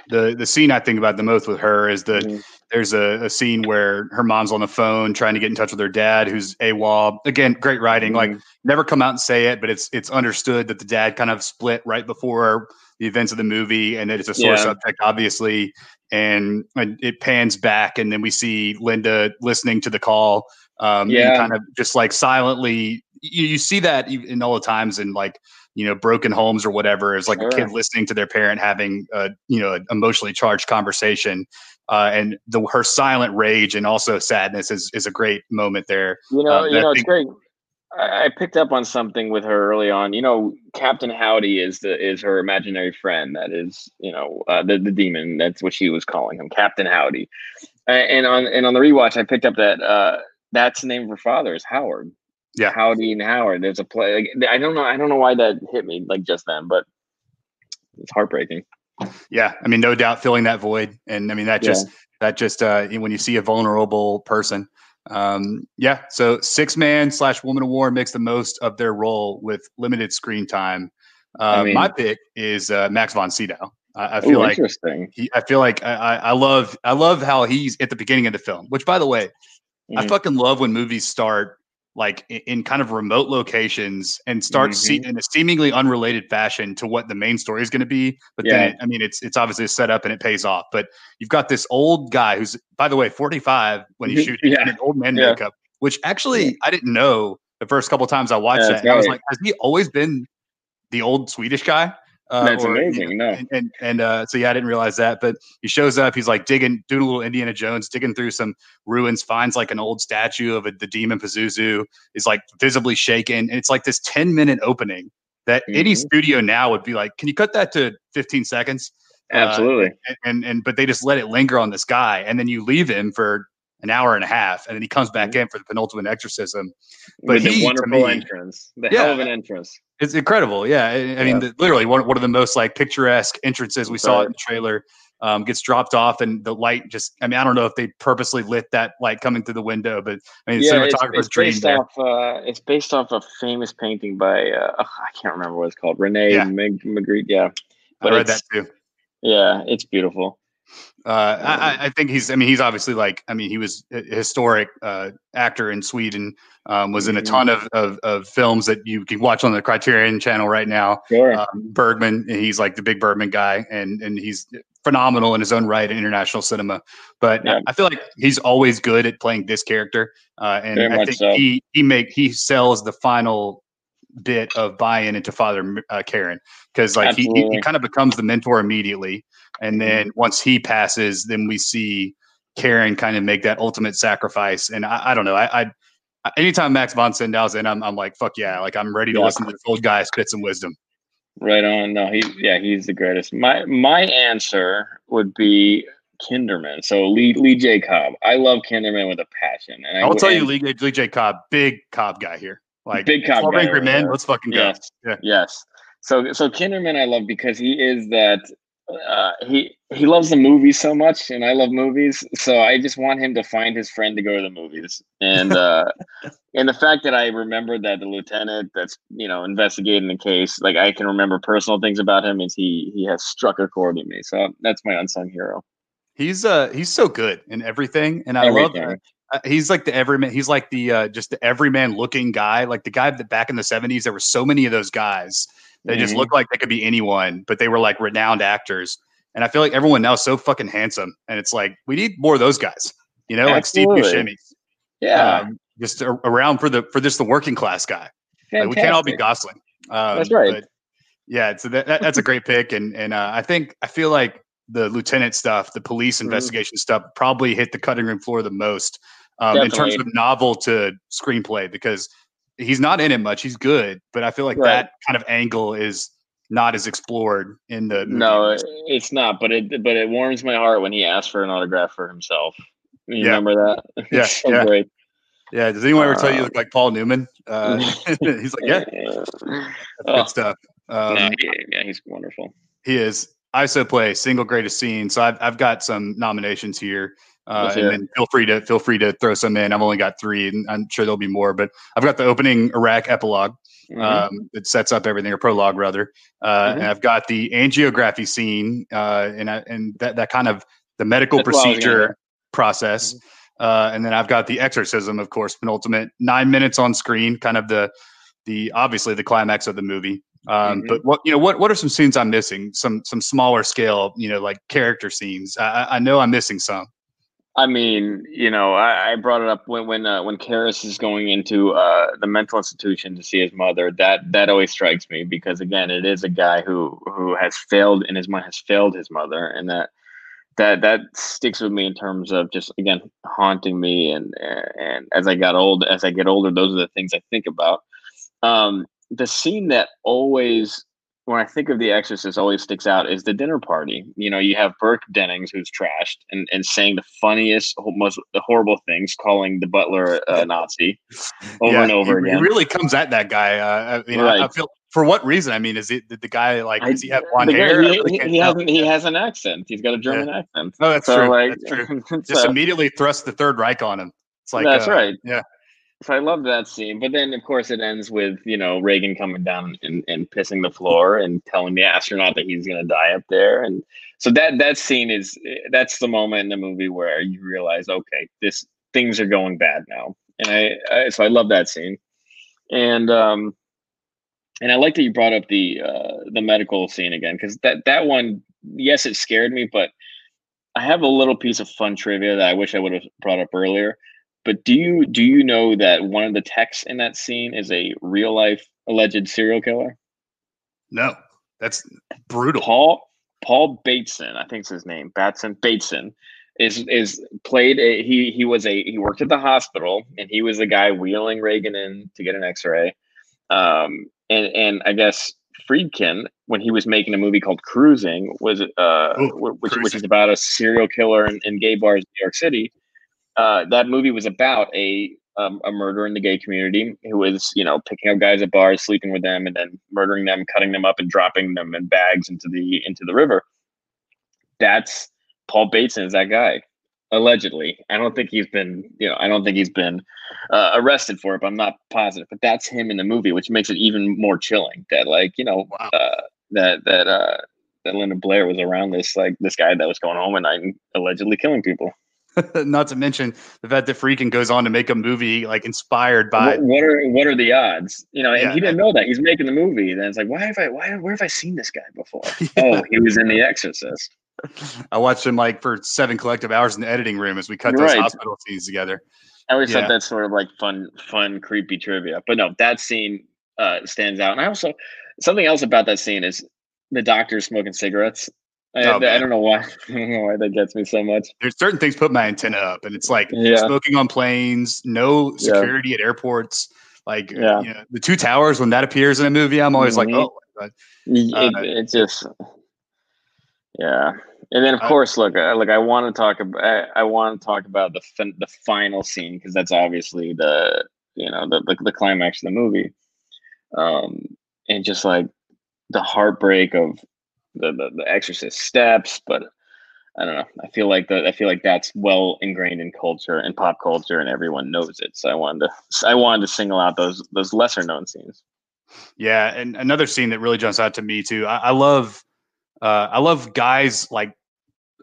S2: The the scene I think about the most with her is the
S4: Mhm.
S2: there's a, a scene where her mom's on the phone trying to get in touch with her dad, who's AWOL. Again, great writing. Like
S4: Mhm.
S2: never come out and say it, but it's it's understood that the dad kind of split right before the events of the movie, and that it's a sore
S4: Yeah.
S2: subject, obviously. And, and it pans back, and then we see Linda listening to the call. Um,
S4: Yeah.
S2: kind of just like silently. You, you see that in all the times and like you know broken homes or whatever is like a kid listening to their parent having a you know an emotionally charged conversation uh, and the her silent rage and also sadness is is a great moment there.
S4: You know,
S2: Uh,
S4: you know, it's great. I, I picked up on something with her early on. You know, Captain Howdy is the is her imaginary friend. That is, you know, uh, the the demon. That's what she was calling him, Captain Howdy. And on and on the rewatch, I picked up that uh, that's the name of her father is Howard.
S2: Yeah.
S4: Howdy and Howard. There's a play. Like, I don't know. I don't know why that hit me like just then, but it's heartbreaking.
S2: Yeah, I mean, no doubt filling that void, and I mean that
S4: Yeah.
S2: just that just uh, when you see a vulnerable person, Um, yeah, so six man slash woman of war makes the most of their role with limited screen time. Uh, I mean, my pick is uh, Max von Sydow. I, I feel
S4: ooh,
S2: like
S4: interesting.
S2: He, I feel like I, I love I love how he's at the beginning of the film. Which, by the way, mm-hmm. I fucking love when movies start like in, in kind of remote locations and start mm-hmm. in a seemingly unrelated fashion to what the main story is going to be. But yeah. then, it, I mean, it's it's obviously a setup and it pays off. But you've got this old guy who's, by the way, forty five when you shoot yeah. in an old man yeah. makeup, which actually I didn't know the first couple times I watched that. I was like, has he always been the old Swedish guy?
S4: Uh, That's or, amazing.
S2: You
S4: know,
S2: no, and and, and uh, so yeah, I didn't realize that. But he shows up. He's like digging, doing a little Indiana Jones, digging through some ruins, finds like an old statue of a, the demon Pazuzu. Is like visibly shaken, and it's like this ten minute opening that mm-hmm. any studio now would be like, "Can you cut that to fifteen seconds?"
S4: Uh, Absolutely.
S2: Uh, and, and and but they just let it linger on this guy, and then you leave him for an hour and a half, and then he comes back mm-hmm. in for the penultimate exorcism.
S4: But With he, wonderful me, entrance, the yeah, hell of an entrance.
S2: It's incredible. Yeah, I, I yeah. mean, the, literally one, one of the most like picturesque entrances we saw in the trailer. Um, gets dropped off, and the light just. I mean, I don't know if they purposely lit that light coming through the window, but I mean, yeah, cinematographer's
S4: it's, it's based off. Uh, it's based off a famous painting by uh, oh, I can't remember what it's called. Rene yeah. Magritte. Yeah,
S2: but I read that too.
S4: Yeah, it's beautiful.
S2: Uh, I, I, think he's. I mean, he's obviously like. I mean, he was a historic uh, actor in Sweden. Um, was in a mm-hmm. ton of, of, of films that you can watch on the Criterion Channel right now.
S4: Sure. Um,
S2: Bergman. He's like the big Bergman guy, and and he's phenomenal in his own right in international cinema. But yeah. I feel like he's always good at playing this character, uh, and Very I think so. he he make he sells the final bit of buy-in into Father uh, Karras because like he, he kind of becomes the mentor immediately, and then once he passes, then we see Karras kind of make that ultimate sacrifice. And I, I don't know, I, I anytime Max von Sydow's in, I'm I'm like fuck yeah, like I'm ready to yeah. listen to this old guy spit some wisdom.
S4: Right on. No, he yeah, he's the greatest. My my answer would be Kinderman. So Lee Lee J Cobb. I love Kinderman with a passion.
S2: And I will tell you, Lee, Lee J Cobb, big Cobb guy here. Like
S4: big cop
S2: Twelve Angry Men. Let's fucking
S4: go. Yes. Yeah. Yes. So so Kinderman I love because he is that uh, he he loves the movies so much, and I love movies. So I just want him to find his friend to go to the movies, and <laughs> uh, and the fact that I remember that the lieutenant that's you know investigating the case, like I can remember personal things about him, is he he has struck a chord with me. So that's my unsung hero.
S2: He's uh he's so good in everything, and I everything. love uh, he's like the everyman. He's like the uh, just the everyman looking guy. Like the guy that back in the seventies, there were so many of those guys. They mm-hmm. just looked like they could be anyone, but they were like renowned actors. And I feel like everyone now is so fucking handsome, and it's like we need more of those guys. You know, Absolutely. like Steve Buscemi.
S4: Yeah, um,
S2: just around for the for just the working class guy. Like, we can't all be Gosling.
S4: Um, that's right.
S2: yeah, so that, that, that's a great pick, and and uh, I think I feel like the lieutenant stuff, the police mm-hmm. investigation mm-hmm. stuff, probably hit the cutting room floor the most um, in terms of novel to screenplay because he's not in it much. He's good, but I feel like right. that kind of angle is not as explored in the
S4: no it's not but it but it warms my heart when he asks for an autograph for himself. You yeah. remember that?
S2: Yeah <laughs> so yeah. Great. yeah does anyone ever tell you you uh, look like paul newman? Uh, <laughs> <laughs> he's like yeah. That's oh, good stuff. Um,
S4: yeah, yeah he's wonderful.
S2: he is. Iso play single greatest scene so I've, I've got some nominations here uh, and then feel free to feel free to throw some in. I've only got three, and I'm sure there'll be more. But I've got the opening Iraq epilogue mm-hmm. um, that sets up everything, or prologue rather. Uh, mm-hmm. And I've got the angiography scene, uh, and I, and that that kind of the medical That's procedure process. Mm-hmm. Uh, and then I've got the exorcism, of course, penultimate nine minutes on screen, kind of the the obviously the climax of the movie. Um, mm-hmm. But what you know, what what are some scenes I'm missing? Some some smaller scale, you know, like character scenes. I, I know I'm missing some.
S4: I mean, you know, I, I brought it up when when uh, when Karras is going into uh, the mental institution to see his mother. That that always strikes me because again, it is a guy who who has failed in his mind, has failed his mother, and that that that sticks with me in terms of just again haunting me. And and as I got old, as I get older, those are the things I think about. Um, the scene that always when I think of The Exorcist, always sticks out is the dinner party. You know, you have Burke Dennings who's trashed and, and saying the funniest, most the horrible things, calling the butler a Nazi <laughs> over yeah, and over
S2: he,
S4: again.
S2: He really comes at that guy. Uh, I mean, right. I, I, feel for what reason? I mean, is it the guy like does he have blonde hair?
S4: He, he, he has he has an accent. He's got a German yeah. accent.
S2: Oh, that's so, true. Like, that's true. <laughs> Just so, immediately thrust the Third Reich on him. It's like
S4: That's
S2: uh,
S4: right.
S2: Yeah,
S4: So I love that scene, but then of course it ends with you know Regan coming down and, and pissing the floor and telling the astronaut that he's gonna die up there, and so that that scene is that's the moment in the movie where you realize okay this things are going bad now, and I, I so I love that scene, and um and I like that you brought up the uh, the medical scene again because that that one yes it scared me, but I have a little piece of fun trivia that I wish I would have brought up earlier. But do you do you know that one of the techs in that scene is a real life alleged serial killer?
S2: no, that's brutal.
S4: Paul Paul Bateson, I think it's his name, Batson Bateson, is is played. A, he he was a he worked at the hospital and he was the guy wheeling Regan in to get an X ray. Um, and and I guess Friedkin, when he was making a movie called Cruising, was uh,
S2: Ooh,
S4: wh- which which is about a serial killer in, in gay bars in New York City. Uh, that movie was about a um, a murder in the gay community who was you know picking up guys at bars, sleeping with them, and then murdering them, cutting them up, and dropping them in bags into the into the river. That's Paul Bateson is that guy. Allegedly, I don't think he's been, you know, I don't think he's been uh, arrested for it, but I'm not positive. But that's him in the movie, which makes it even more chilling. That, like, you know,
S2: Wow.
S4: uh, that that uh, that Linda Blair was around this, like, this guy that was going home and I'm allegedly killing people. <laughs>
S2: Not to mention the fact that Friedkin goes on to make a movie like inspired by.
S4: what, are what are the odds? You know, and
S2: Yeah.
S4: he didn't know that he's making the movie. Then it's like, why have I, why, where have I seen this guy before? <laughs> Oh, he was in The Exorcist.
S2: I watched him like for seven collective hours in the editing room as we cut those
S4: Right.
S2: hospital scenes together.
S4: I always
S2: Yeah.
S4: thought that's sort of like fun, fun, creepy trivia. But no, that scene uh, stands out. And I also something else about that scene is the doctor smoking cigarettes. I,
S2: Oh,
S4: I don't know why. <laughs> I don't know why that gets me so much.
S2: There's certain things put my antenna up, and it's like
S4: Yeah.
S2: smoking on planes, no
S4: Yeah.
S2: security at airports. Like
S4: Yeah.
S2: you know, the two towers when that appears in a movie, I'm always
S4: Mhm.
S2: like, oh, but
S4: It,
S2: Uh,
S4: it just, yeah. And then of
S2: I-
S4: course, look, uh, look, I want to talk about, I, I want to talk about the fin- the final scene because that's obviously the, you know, the, the the climax of the movie, um, and just like the heartbreak of the the, the Exorcist steps, but. I don't know. I feel like that. I feel like that's well ingrained in culture and pop culture, and everyone knows it. So I wanted to. I wanted to single out those those lesser known scenes.
S2: yeah. And another scene that really jumps out to me too. I, I love, uh, I love guys like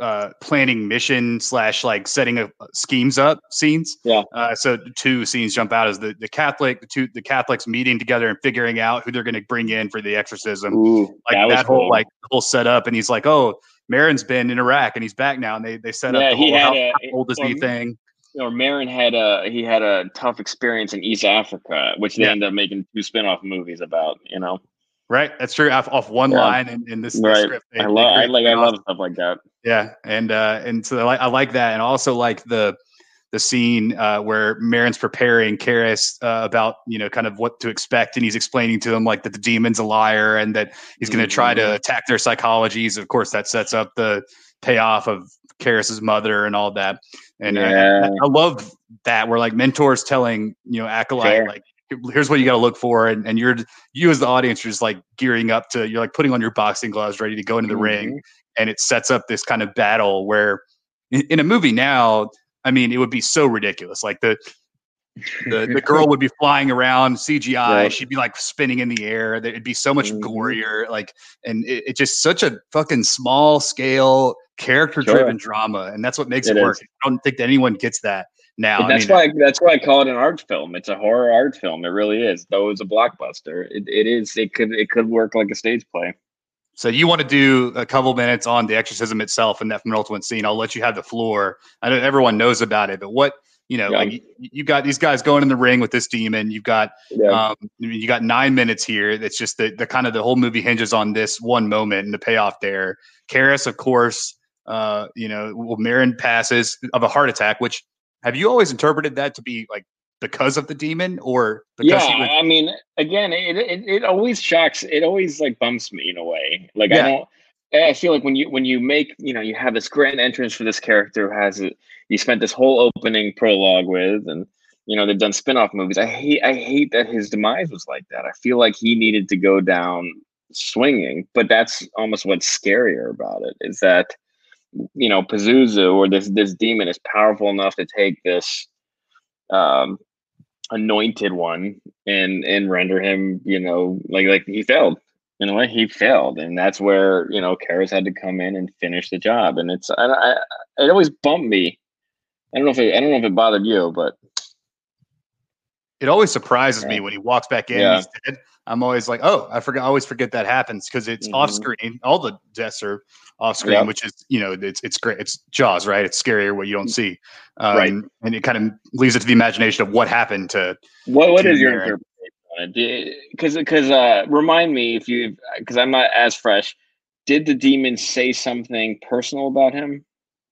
S2: uh, planning mission slash like setting up schemes up scenes.
S4: Yeah.
S2: Uh, so two scenes jump out as the the Catholic, the two the Catholics meeting together and figuring out who they're going to bring in for the exorcism.
S4: Ooh,
S2: like
S4: that
S2: that, whole
S4: cool.
S2: like whole setup, and he's like, "Oh, Merrin's been in Iraq and he's back now," and they they set
S4: Yeah,
S2: up the
S4: he
S2: whole
S4: had
S2: how,
S4: a-
S2: how old is he thing.
S4: or Merrin had a he had a tough experience in East Africa, which they
S2: Yeah.
S4: ended up making two spin-off movies about. You know,
S2: Right, that's true. Off, off one
S4: Yeah.
S2: line in, in this, this
S4: right?
S2: script, they-
S4: I love I like I love stuff like that.
S2: Yeah, and uh, and so I like I like that, and also like the the scene uh, where Merrin's preparing Karras uh, about you know kind of what to expect, and he's explaining to him like that the demon's a liar and that he's going to try to
S4: Mhm.
S2: attack their psychologies. Of course, that sets up the payoff of Karras's mother and all that. And I- I, I love that where like mentors telling you know acolyte
S4: Sure.
S2: like here's what you got to look for, and, and you're you as the audience are just like gearing up to you're like putting on your boxing gloves, ready to go into the ring
S4: Mhm.
S2: And it sets up this kind of battle where in, a movie now i mean it would be so ridiculous like the the, <laughs> the girl would be flying around cgi
S4: Yeah.
S2: she'd be like spinning in the air it'd be so much
S4: Mhm.
S2: gorier like and it, it's just such a fucking small scale character driven drama and that's what makes it,
S4: It
S2: work
S4: is.
S2: i don't think that anyone gets that now
S4: And
S2: I
S4: that's
S2: mean,
S4: why that's why I call it an art film. It's a horror art film. It really is. Though it's a blockbuster, it, it is. It could it could work like a stage play.
S2: So you want to do a couple minutes on the exorcism itself and that penultimate scene? I'll let you have the floor. I know everyone knows about it, but what you know,
S4: Yeah.
S2: like you, you got these guys going in the ring with this demon. You've got
S4: Yeah.
S2: um, you got nine minutes here. It's just the the kind of the whole movie hinges on this one moment and the payoff there. Karras, of course, uh, you know, well, Merrin passes of a heart attack. Which have you always interpreted that to be like because of the demon or because
S4: yeah,
S2: would,
S4: I mean, again, it, it it always shocks. It always like bumps me in a way. Like
S2: Yeah.
S4: I don't. I feel like when you when you make you know you have this grand entrance for this character who has it. You spent this whole opening prologue with, and you know they've done spin-off movies. I hate I hate that his demise was like that. I feel like he needed to go down swinging, but that's almost what's scarier about it is that you know Pazuzu or this this demon is powerful enough to take this um, anointed one and and render him, you know, like like he failed. In a way, he failed, and that's where you know Karras had to come in and finish the job. And it's I, I it always bumped me. I don't know if it, I don't know if it bothered you, but
S2: it always surprises
S4: Yeah.
S2: me when he walks back in.
S4: Yeah.
S2: He's dead. I'm always like, oh, I forget. I always forget that happens because it's off
S4: Mhm.
S2: screen. All the deaths are off screen,
S4: Yeah.
S2: which is you know it's it's great. It's Jaws, right? It's scarier what you don't see, um,
S4: Right.
S2: And it kind of leaves it to the imagination of what happened to.
S4: What what
S2: to
S4: is your interpretation on it? Because because uh, remind me if you because I'm not as fresh. Did the demon say something personal about him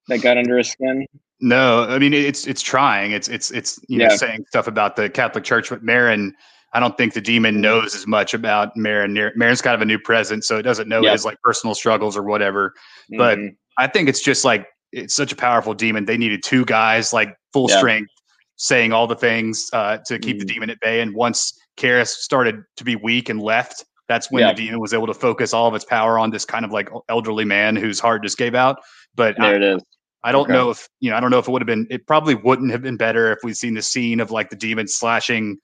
S4: that got under his skin?
S2: No, I mean it's it's trying. It's it's it's you know saying stuff about the Catholic Church, but Merrin. I don't think the demon
S4: Mm-hmm.
S2: knows as much about Merrin. Merrin's kind of a new presence, so it doesn't know
S4: Yeah.
S2: his like personal struggles or whatever. But
S4: Mhm.
S2: I think it's just like it's such a powerful demon. They needed two guys like full
S4: Yeah.
S2: strength saying all the things uh, to keep the
S4: Mhm.
S2: demon at bay. And once Karras started to be weak and left, that's when
S4: Yeah.
S2: the demon was able to focus all of its power on this kind of like elderly man whose heart just gave out. But
S4: there
S2: I,
S4: it is.
S2: I don't
S4: Okay.
S2: know if you know. I don't know if it would have been. It probably wouldn't have been better if we'd seen the scene of like the demon slashing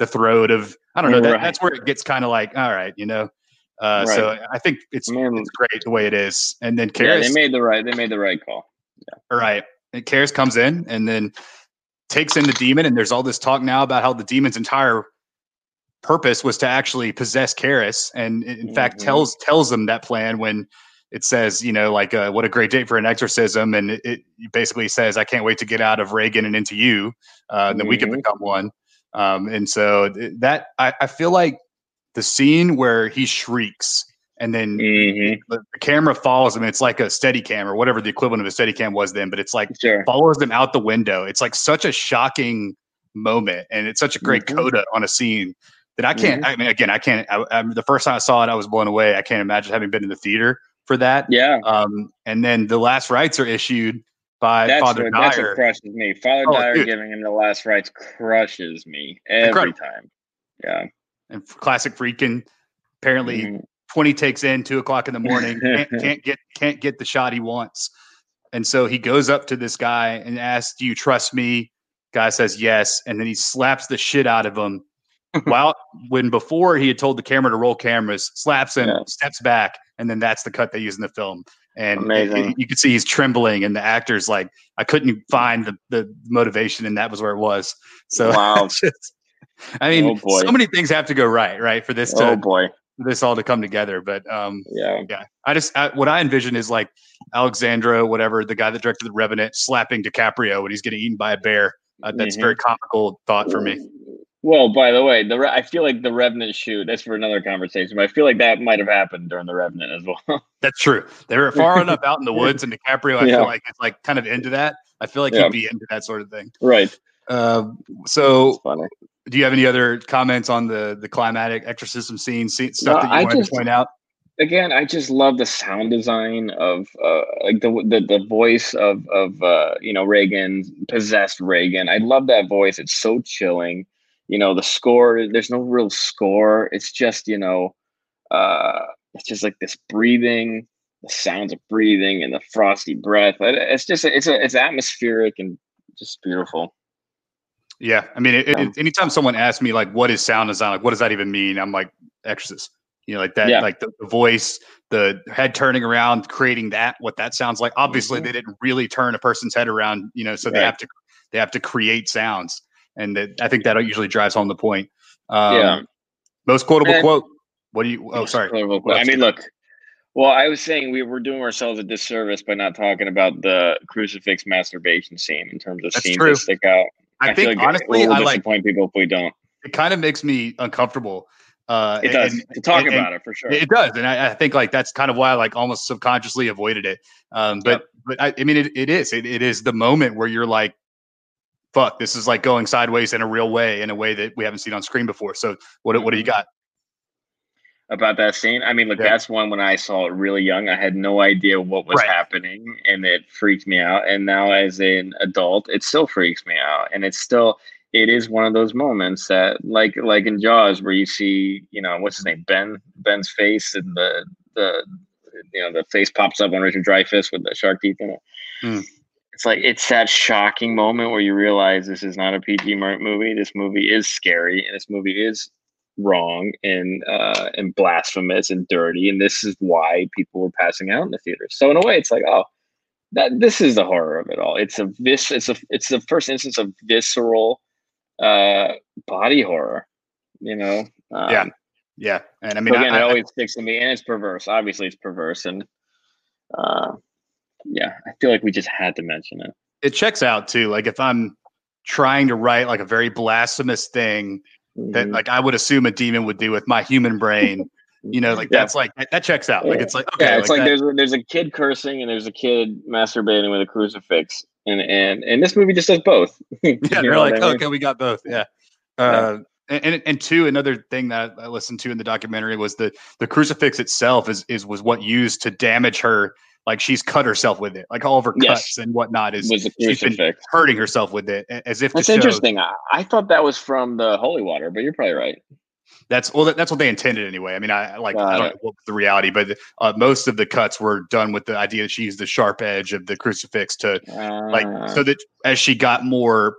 S2: the throat of. I don't know. That,
S4: Right.
S2: That's where it gets kind of like, all right, you know. Uh, So I think it's
S4: I mean,
S2: it's great the way it is. And then
S4: yeah, they made the right. They made the right call. Yeah.
S2: all right. And Karras comes in and then takes in the demon, and there's all this talk now about how the demon's entire purpose was to actually possess Karras, and in in fact tells tells them that plan when it says, you know, like uh, what a great day for an exorcism, and it, it basically says, I can't wait to get out of Regan and into you, uh, and then we can
S4: Mhm.
S2: become one. Um, and so that I, I feel like the scene where he shrieks and then
S4: hmm
S2: the, the camera follows him. It's like a steady cam or whatever the equivalent of a steady cam was then, but it's like
S4: Sure.
S2: follows them out the window. It's like such a shocking moment, and it's such a great
S4: Mhm.
S2: coda on a scene that I can't. I mean, again, I can't. I, I, the first time I saw it, I was blown away. I can't imagine having been in the theater for that.
S4: Yeah.
S2: Um, and then the last rites are issued by
S4: That's
S2: Father
S4: what, that's what crushes me. Father
S2: Oh,
S4: Dyer
S2: dude.
S4: giving him the last rites crushes me every
S2: Incredible.
S4: time. Yeah.
S2: and classic Friedkin. Apparently,
S4: Mhm.
S2: 20 takes in two o'clock in the morning can't, <laughs> can't get can't get the shot he wants and so he goes up to this guy and asks do you trust me guy says yes and then he slaps the shit out of him <laughs> while when before he had told the camera to roll cameras slaps him
S4: Yeah.
S2: steps back and then that's the cut they use in the film and
S4: Amazing.
S2: you can see he's trembling and the actor's like i couldn't find the, the motivation and that was where it was so
S4: Wow. <laughs>
S2: just- i mean
S4: Oh,
S2: so many things have to go right right for this to
S4: Oh boy.
S2: this all to come together. But um,
S4: Yeah.
S2: yeah, I just I, what I envision is like Alexandra, whatever the guy that directed the Revenant, slapping DiCaprio when he's getting eaten by a bear. Uh, that's
S4: Mhm.
S2: very comical thought for me.
S4: Well, by the way, the Re- I feel like the Revenant shoot. That's for another conversation, but I feel like that might have happened during the Revenant as well. <laughs>
S2: That's true. They were far enough out in the <laughs> woods, and DiCaprio, I
S4: Yeah.
S2: feel like it's like kind of into that. I feel like
S4: Yeah.
S2: he'd be into that sort of thing.
S4: right.
S2: Uh, so,
S4: funny.
S2: do you have any other comments on the the climatic exorcism scene, scene stuff
S4: No,
S2: that you
S4: I
S2: wanted
S4: just-
S2: to point out?
S4: Again, I just love the sound design of uh, like the, the the voice of of uh, you know Regan possessed Regan. I love that voice. It's so chilling. You know the score. There's no real score. It's just you know, uh, it's just like this breathing, the sounds of breathing and the frosty breath. It's just it's a, it's atmospheric and just beautiful.
S2: Yeah, I mean, it, it, anytime someone asks me like, "What is sound design? Like, what does that even mean?" I'm like, "Exorcist." You know, like that,
S4: Yeah.
S2: like the, the voice, the head turning around, creating that, what that sounds like. Obviously,
S4: Mhm.
S2: they didn't really turn a person's head around, you know, so they have to they have to create sounds, and that, I think that usually drives home the point. Um,
S4: Yeah.
S2: Most quotable
S4: And-
S2: quote. What do you? Oh, sorry.
S4: I mean, look. Well, I was saying we were doing ourselves a disservice by not talking about the crucifix masturbation scene in terms of
S2: That's
S4: scenes
S2: true.
S4: that stick out.
S2: I,
S4: feel
S2: think
S4: like
S2: honestly,
S4: it will
S2: I like.
S4: disappoint people if we don't.
S2: It kind of makes me uncomfortable. Uh,
S4: It does
S2: and-
S4: to talk
S2: and- and-
S4: about it for sure.
S2: It does, and I, I think like that's kind of why I like almost subconsciously avoided it. Um, but
S4: Yep.
S2: but I, I mean, it, it is it, it is the moment where you're like, "Fuck, this is like going sideways in a real way, in a way that we haven't seen on screen before." So what what do you got?
S4: about that scene. I mean, look,
S2: Yeah.
S4: that's one when I saw it really young. I had no idea what was
S2: Right.
S4: happening, and it freaked me out. And now, as an adult, it still freaks me out, and it's still. It is one of those moments that, like, like in Jaws, where you see, you know, what's his name, Ben, Ben's face, and the the, you know, the face pops up on Richard Dreyfuss with the shark teeth in it.
S2: Hmm.
S4: It's like it's that shocking moment where you realize this is not a PG movie. This movie is scary, and this movie is wrong and uh, and blasphemous and dirty, and this is why people were passing out in the theaters. So in a way, it's like, oh, that this is the horror of it all. It's a this it's a it's the first instance of visceral uh, body horror. You know,
S2: um, yeah, yeah, and I mean,
S4: again,
S2: I,
S4: it always sticks to me, and it's perverse. Obviously, it's perverse, and uh, yeah, I feel like we just had to mention it.
S2: It checks out too. Like if I'm trying to write like a very blasphemous thing mm-hmm. that like I would assume a demon would do with my human brain. <laughs> you know, like yeah. that's like that checks out. Like it's like okay,
S4: yeah, it's like,
S2: like
S4: there's a, there's a kid cursing and there's a kid masturbating with a crucifix, and and and this movie just does both. <laughs>
S2: yeah, they're like, I mean? okay, we got both. Yeah. Uh, and, and, and two, another thing that I listened to in the documentary was the the crucifix itself is is was what used to damage her like she's cut herself with it, like all of her cuts yes. and whatnot is
S4: was
S2: she's been hurting herself with it, as if
S4: that's
S2: show,
S4: interesting. I, I, thought that was from the holy water, but you're probably right.
S2: That's well, that's what they intended anyway. I mean, I like I don't know what the reality, but uh, most of the cuts were done with the idea that she used the sharp edge of the crucifix to uh, like so that as she got more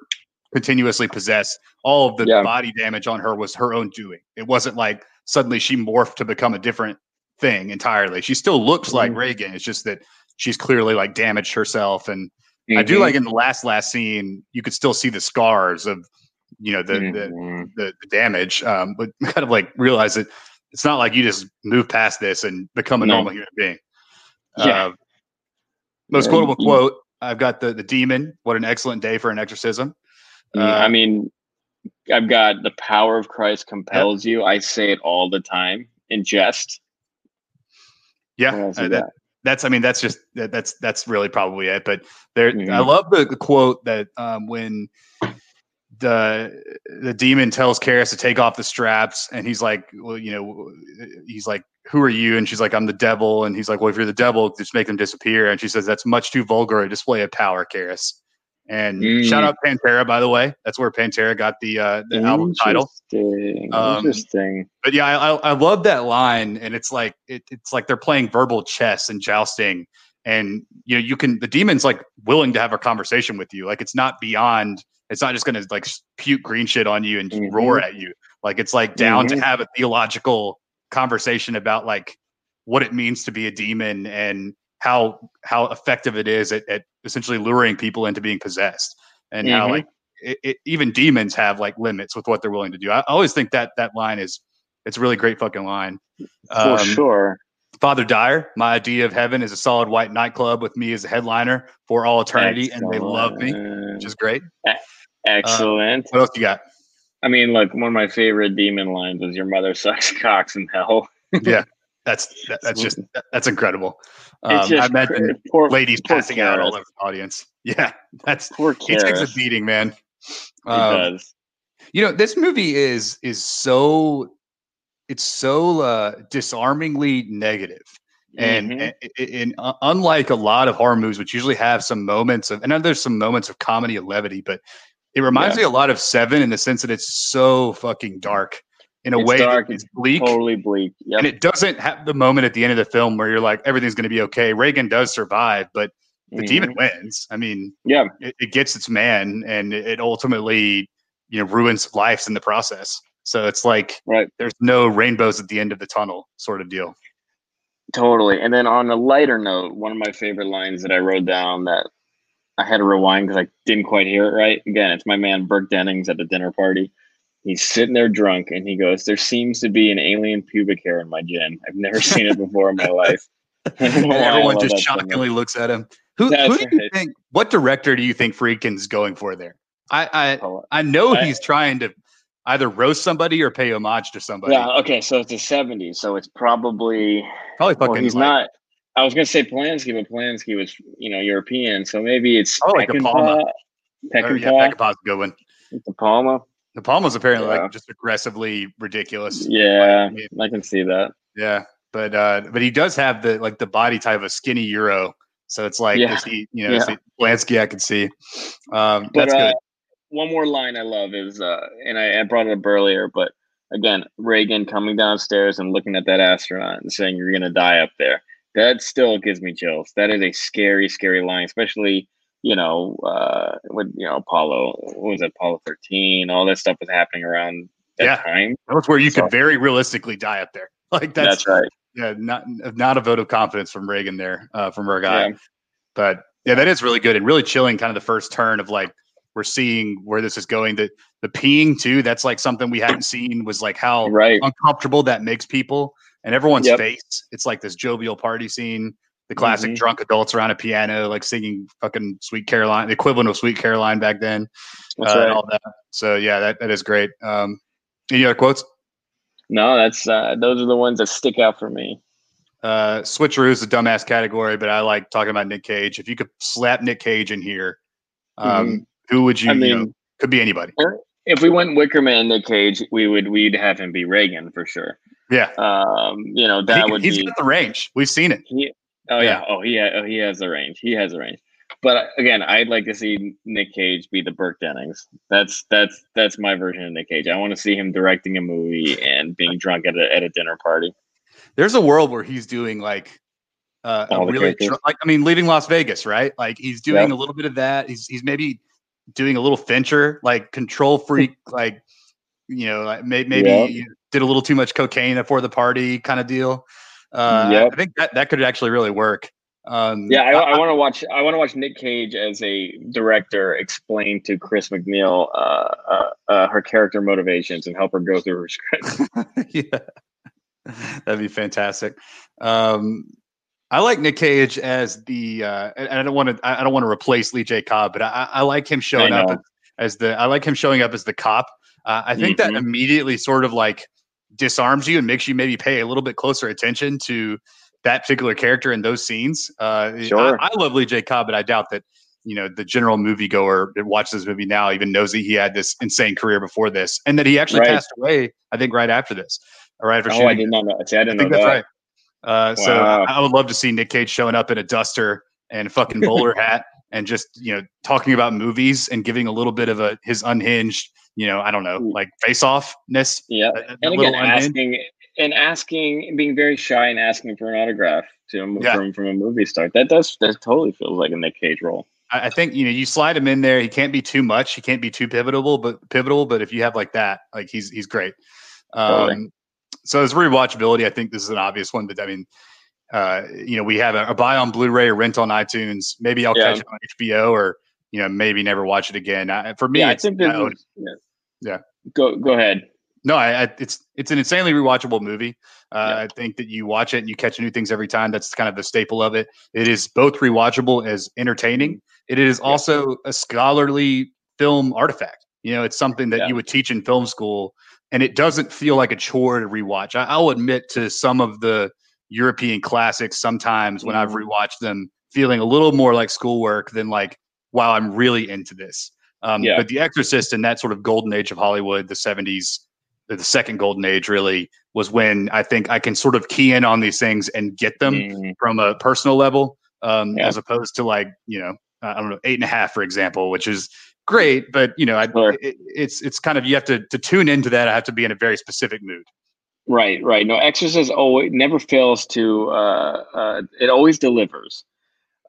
S2: continuously possessed, all of the yeah. body damage on her was her own doing. It wasn't like suddenly she morphed to become a different thing entirely. She still looks mm-hmm. like Regan. It's just that she's clearly like damaged herself. And mm-hmm. I do like in the last last scene, you could still see the scars of you know the mm-hmm. the, the, the, damage. Um, but <laughs> kind of like realize that it's not like you just move past this and become a no. normal human being. Yeah. Uh, most yeah. quotable quote. I've got the the demon. What an excellent day for an exorcism.
S4: Uh, I mean, I've got the power of Christ compels yep. you. I say it all the time in jest.
S2: Yeah, uh, that, that's. I mean, that's just that, that's that's really probably it. But there, mm-hmm. I love the, the quote that um, when the the demon tells Karras to take off the straps, and he's like, well, you know, he's like, who are you? And she's like, I'm the devil. And he's like, well, if you're the devil, just make them disappear. And she says, that's much too vulgar a display of power, Karras. And mm. shout out Pantera, by the way. That's where Pantera got the uh, the album title.
S4: Um, Interesting.
S2: But yeah, I, I love that line, and it's like it, it's like they're playing verbal chess and jousting, and you know you can the demon's like willing to have a conversation with you. Like it's not beyond. It's not just going to like puke green shit on you and mm-hmm. roar at you. Like it's like down mm-hmm. to have a theological conversation about like what it means to be a demon and how how effective it is at, at essentially luring people into being possessed and mm-hmm. how like it, it, even demons have like limits with what they're willing to do. I always think that that line is it's a really great fucking line.
S4: Um, for sure.
S2: Father Dyer, my idea of heaven is a solid white nightclub with me as a headliner for all eternity, Excellent. and they love me, which is great.
S4: Excellent.
S2: Uh, what else you got?
S4: I mean, look, one of my favorite demon lines is "Your mother sucks <laughs> cocks in hell."
S2: yeah, that's that, that's just that's incredible. Um, I imagine poor, ladies poor passing out all over the audience. <laughs> Yeah, that's
S4: poor.
S2: He takes a beating, man. Um. You know, this movie is is so it's so uh, disarmingly negative. And, mm-hmm. and, and uh, unlike a lot of horror movies, which usually have some moments of, and there's some moments of comedy and levity, but it reminds yeah. me a lot of Seven in the sense that it's so fucking dark in a
S4: it's
S2: way
S4: dark,
S2: it's bleak,
S4: totally bleak,
S2: yep. and it doesn't have the moment at the end of the film where you're like everything's going to be okay. Regan does survive, but the mm-hmm. demon wins. I mean,
S4: yeah,
S2: it, it, gets its man, and it ultimately you know ruins lives in the process. So it's like
S4: right.
S2: there's no rainbows at the end of the tunnel, sort of deal.
S4: Totally. And then on a lighter note, one of my favorite lines that I wrote down that I had to rewind because I didn't quite hear it right. Again, it's my man Burke Dennings at the dinner party. He's sitting there drunk and he goes, There seems to be an alien pubic hair in my gin. I've never seen it before in my <laughs> life. <laughs> <laughs>
S2: and everyone just shockingly looks at him. Who, who do you think? What director do you think Friedkin's going for there? I I, I know I, he's trying to either roast somebody or pay homage to somebody.
S4: Yeah. Okay. So it's the '70s. So it's probably
S2: probably fucking.
S4: Well, he's like, not. I was gonna say Polanski, but Polanski was you know European. So maybe it's
S2: oh like a Palma.
S4: Peckinpah. Yeah,
S2: Peckinpah's a good one.
S4: De Palma.
S2: De Palma's apparently yeah. like just aggressively ridiculous.
S4: Yeah, I, can see that.
S2: Yeah, but uh, but he does have the like the body type of a skinny Euro. So it's like yeah. he, you know, yeah. Lansky I can see. Um, but, that's good. Uh,
S4: one more line I love is, uh, and I, I brought it up earlier, but again, Regan coming downstairs and looking at that astronaut and saying, "You're gonna die up there." That still gives me chills. That is a scary, scary line, especially you know, uh, with you know Apollo, what was it, Apollo thirteen? All that stuff was happening around that
S2: Yeah.
S4: time.
S2: That was where you
S4: So-
S2: could very realistically die up there. <laughs> Like
S4: That's,
S2: that's,
S4: right.
S2: yeah, not not a vote of confidence from Regan there, uh, from our guy.
S4: Yeah.
S2: But yeah, that is really good and really chilling. Kind of the first turn of like we're seeing where this is going. The the peeing too. That's like something we hadn't seen. Was like how
S4: Right.
S2: uncomfortable that makes people and everyone's
S4: Yep.
S2: face. It's like this jovial party scene. The classic
S4: Mhm.
S2: drunk adults around a piano, like singing fucking "Sweet Caroline," the equivalent of "Sweet Caroline" back then,
S4: That's
S2: uh, and
S4: right.
S2: all that. So yeah, that, that is great. Um, any other quotes?
S4: No, that's uh, those are the ones that stick out for me.
S2: Uh, Switcheroo is a dumbass category, but I like talking about Nick Cage. If you could slap Nick Cage in here, um, who would you?
S4: Mm-hmm. I
S2: you know,
S4: mean,
S2: could be anybody.
S4: if we went Wickerman Nick Cage, we would we'd have him be Regan for sure.
S2: Yeah,
S4: Um, you know that
S2: he,
S4: would
S2: has
S4: be.
S2: got the range. We've seen it.
S4: He, oh
S2: Yeah.
S4: yeah. Oh he. ha- Oh he has the range. He has the range. But uh, again, I'd like to see Nick Cage be the Burke Dennings. That's that's that's my version of Nick Cage. I want to see him directing a movie and being drunk at a at a dinner party.
S2: There's a world where he's doing like uh, a really tr- like I mean, leaving Las Vegas, right? Like he's doing
S4: Yep.
S2: a little bit of that. He's he's maybe doing a little Fincher, like control freak, <laughs> like you know, like may, maybe
S4: Yep.
S2: did a little too much cocaine before the party, kind of deal. Uh, I-
S4: Yep.
S2: I think that that could actually really work. Um,
S4: Yeah, I, I want to watch. I want to watch Nick Cage as a director explain to Chris MacNeil uh, uh, uh, her character motivations and help her go through her script. <laughs>
S2: yeah, that'd be fantastic. Um, I like Nick Cage as the. Uh, and I don't want to. I don't want to replace Lee J. Cobb, but I, I like him showing up as, the. I like him showing up as the cop. Uh, I think that
S4: Mhm.
S2: immediately sort of like disarms you and makes you maybe pay a little bit closer attention to that particular character in those scenes. Uh, I-
S4: Sure.
S2: I, love Lee J. Cobb, but I doubt that you know the general moviegoer that watches this movie now even knows that he had this insane career before this, and that he actually
S4: Right.
S2: passed away. I think right after this, or right after
S4: oh,
S2: shooting.
S4: I did not know. See, I
S2: I
S4: didn't
S2: think
S4: know
S2: that's
S4: that.
S2: right. Uh, So
S4: Wow.
S2: I, I would love to see Nick Cage showing up in a duster and fucking bowler <laughs> hat and just you know talking about movies and giving a little bit of a his unhinged, you know, I don't know, like face offness.
S4: Yeah, and again, asking and asking, being very shy and asking for an autograph to him
S2: Yeah.
S4: from from a movie star. That does that totally feels like a Nick Cage role.
S2: I, I think you know you slide him in there. He can't be too much. He can't be too pivotal, but pivotal. But if you have like that, like he's he's great. Um,
S4: Totally.
S2: So as rewatchability, I think this is an obvious one. But I mean, uh, you know, we have a, a buy on Blu-ray or rent on iTunes. Maybe I'll
S4: Yeah.
S2: catch it on HBO, or you know, maybe never watch it again. I, for me,
S4: yeah, I think
S2: own-
S4: is, yeah.
S2: Yeah.
S4: Go go ahead.
S2: no, I, I, it's it's an insanely rewatchable movie. Uh,
S4: Yeah.
S2: I think that you watch it and you catch new things every time. That's kind of the staple of it. It is both rewatchable as entertaining. It is also a scholarly film artifact. You know, it's something that you would teach in film school, and it doesn't feel like a chore to rewatch. I, I'll admit to some of the European classics sometimes when I've
S4: Mhm.
S2: rewatched them, feeling a little more like schoolwork than like, wow, I'm really into this. Um,
S4: Yeah.
S2: But The Exorcist and that sort of golden age of Hollywood, the 70s, the the second golden age really was when I think I can sort of key in on these things and get them
S4: Mhm.
S2: from a personal level, um,
S4: Yeah.
S2: as opposed to like you know I don't know eight and a half for example, which is great, but you know I,
S4: Sure.
S2: it, it's it's kind of you have to to tune into that. I have to be in a very specific mood.
S4: Right, right. No, Exorcist always never fails to. Uh, uh, it always delivers,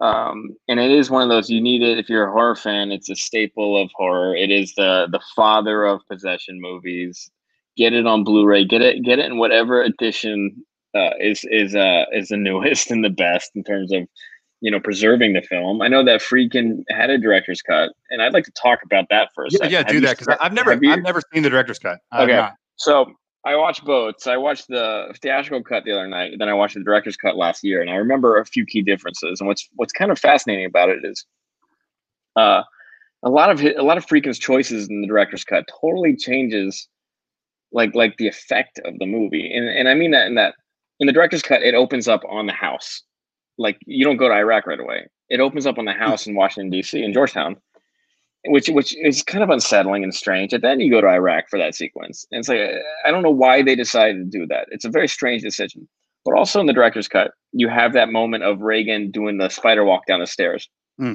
S4: um, and it is one of those you need it if you're a horror fan. It's a staple of horror. It is the the father of possession movies. Get it on Blu-ray. Get it. Get it in whatever edition uh, is is uh, is the <laughs> newest and the best in terms of you know preserving the film. I know that Friedkin had a director's cut, and I'd like to talk about that for a
S2: Yeah,
S4: second.
S2: yeah,
S4: Have
S2: do that because I've never I've never seen the director's cut.
S4: Okay. So I watched both. So I watched the theatrical cut the other night, then I watched the director's cut last year, and I remember a few key differences. And what's what's kind of fascinating about it is, uh, a lot of a lot of Friedkin's choices in the director's cut totally changes, like like the effect of the movie, and and I mean that in that in the director's cut it opens up on the house, like you don't go to Iraq right away. It opens up on the house in Washington D.C. in Georgetown, which which is kind of unsettling and strange. And then you go to Iraq for that sequence, and it's like I don't know why they decided to do that. It's a very strange decision. But also in the director's cut, you have that moment of Regan doing the spider walk down the stairs,
S2: Hmm.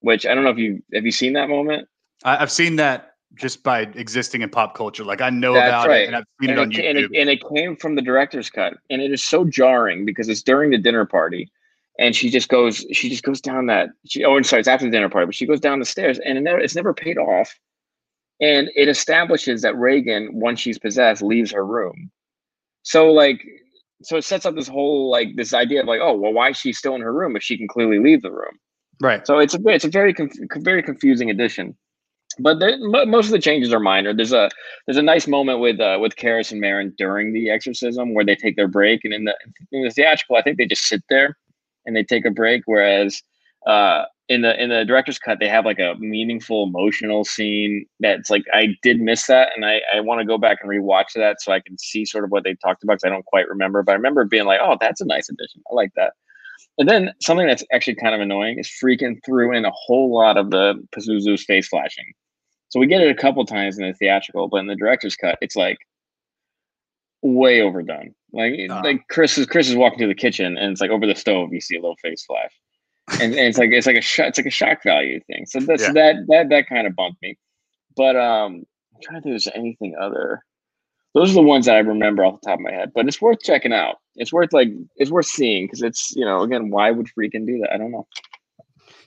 S4: which I don't know if you have you seen that moment.
S2: I, I've seen that just by existing in pop culture. Like I know
S4: That's
S2: about
S4: right.
S2: it and I've seen it
S4: and
S2: on
S4: it, ca- and,
S2: YouTube.
S4: it, and it came from the director's cut, and it is so jarring because it's during the dinner party, and she just goes she just goes down that she oh and sorry it's after the dinner party but she goes down the stairs and it never, it's never paid off. And it establishes that Regan once she's possessed leaves her room. So like so it sets up this whole like this idea of like oh well why is she still in her room if she can clearly leave the room?
S2: Right.
S4: so it's a it's a very conf- very confusing addition. But the, mo- most of the changes are minor. There's a there's a nice moment with uh, with Karras and Merrin during the exorcism where they take their break and in the in the theatrical I think they just sit there and they take a break. Whereas uh, in the in the director's cut, they have like a meaningful, emotional scene that's like I did miss that, and I I want to go back and rewatch that so I can see sort of what they talked about because I don't quite remember. But I remember being like, oh, that's a nice addition. I like that. And then something that's actually kind of annoying is Friedkin threw in a whole lot of the Pazuzu's face flashing. So we get it a couple times in the theatrical, but in the director's cut, it's like way overdone. Like
S2: Ah.
S4: like Chris is Chris is walking to the kitchen and it's like over the stove you see a little face flash, and, and it's like it's like a sh- it's like a shock value thing. So that's
S2: Yeah.
S4: that that that kind of bumped me. But um, I'm trying to think there's anything other. Those are the ones that I remember off the top of my head. But it's worth checking out. It's worth like it's worth seeing because it's you know again why would Friedkin do that? I don't know.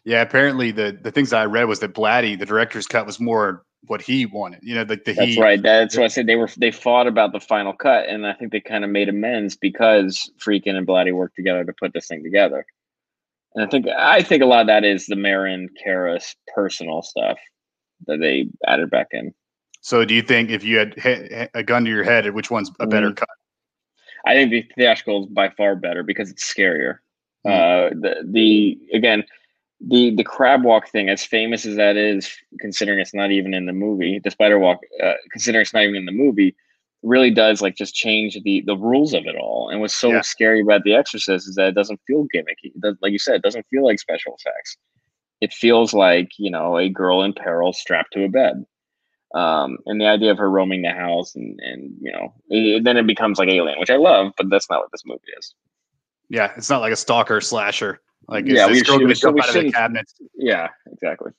S2: Yeah. Apparently, the the things I read was that Blatty, the director's cut, was more what he wanted. You know, like the,
S4: That's
S2: he.
S4: right. That's what I said. They were they fought about the final cut, and I think they kind of made amends because Friedkin and Blatty worked together to put this thing together. And I think I think a lot of that is the Merrin Karras personal stuff that they added back in.
S2: So, do you think if you had a gun to your head, which one's a better
S4: Mhm.
S2: cut?
S4: I think the theatrical is by far better because it's scarier.
S2: Mhm.
S4: Uh, the the again the the crab walk thing, as famous as that is, considering it's not even in the movie, the spider walk, uh, considering it's not even in the movie, really does like just change the the rules of it all. And what's so
S2: Yeah.
S4: scary about The Exorcist is that it doesn't feel gimmicky. It does, like you said, it doesn't feel like special effects. It feels like you know a girl in peril strapped to a bed. Um, and the idea of her roaming the house and and you know it, then it becomes like Alien, which I love, but that's not what this movie is.
S2: Yeah, it's not like a stalker slasher. Like,
S4: Yeah, we should-
S2: jump
S4: we
S2: out of the
S4: shouldn't-
S2: cabinet?
S4: Yeah, exactly.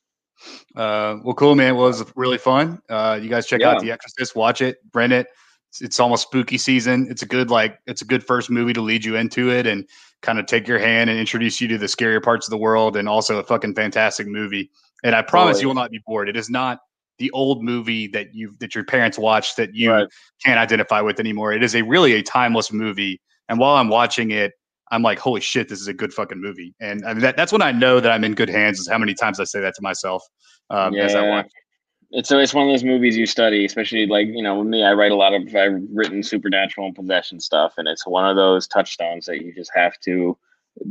S2: Uh, well, cool, man. Well, it was really fun. Uh, you guys check out The Exorcist, watch it, rent it. It's, it's almost spooky season. It's a good like it's a good first movie to lead you into it and kind of take your hand and introduce you to the scarier parts of the world, and also a fucking fantastic movie. And I promise
S4: Totally.
S2: you will not be bored. It is not the old movie that you that your parents watched that you
S4: Right.
S2: can't identify with anymore. It is a really a timeless movie. And while I'm watching it, I'm like, holy shit, this is a good fucking movie. And I mean, that, that's when I know that I'm in good hands. Is how many times I say that to myself um, as I watch.
S4: It's so it's one of those movies you study, especially like you know with me. I write a lot of I've written supernatural and possession stuff, and it's one of those touchstones that you just have to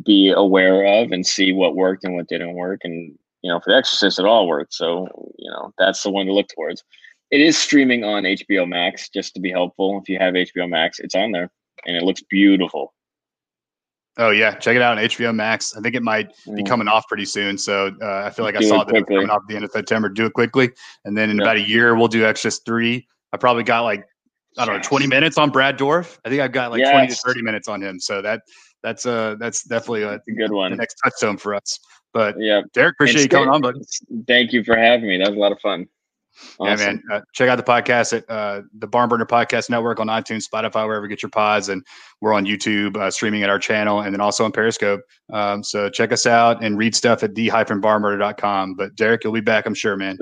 S4: be aware of and see what worked and what didn't work. And you know, for The Exorcist, it all worked. So you know that's the one to look towards. It is streaming on HBO Max, just to be helpful. If you have HBO Max, it's on there, and it looks beautiful.
S2: Oh yeah, check it out on HBO Max. I think it might be
S4: Mm.
S2: coming off pretty soon. So uh, I feel like I saw
S4: it
S2: that coming off at the end of September. Do it quickly, and then in
S4: Yeah.
S2: about a year we'll do Exorcist three. I probably got like I don't know twenty minutes on Brad Dourif. I think I've got like twenty to thirty minutes on him. So that that's uh that's definitely a,
S4: It's a good one.
S2: the next touchstone for us. But
S4: Yeah.
S2: Derek, appreciate you coming
S4: good.
S2: on, bud.
S4: Thank you for having me. That was a lot of fun.
S2: Yeah, man. Uh, check out the podcast at uh, the Barn Burner Podcast Network on iTunes, Spotify, wherever you get your pods, and we're on YouTube uh, streaming at our channel, and then also on Periscope. Um, so check us out and read stuff at the-barnburner.com. But Derek, you'll be back, I'm sure, man.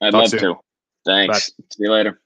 S4: I'd
S2: Talk
S4: love
S2: soon.
S4: to. Thanks. See you later.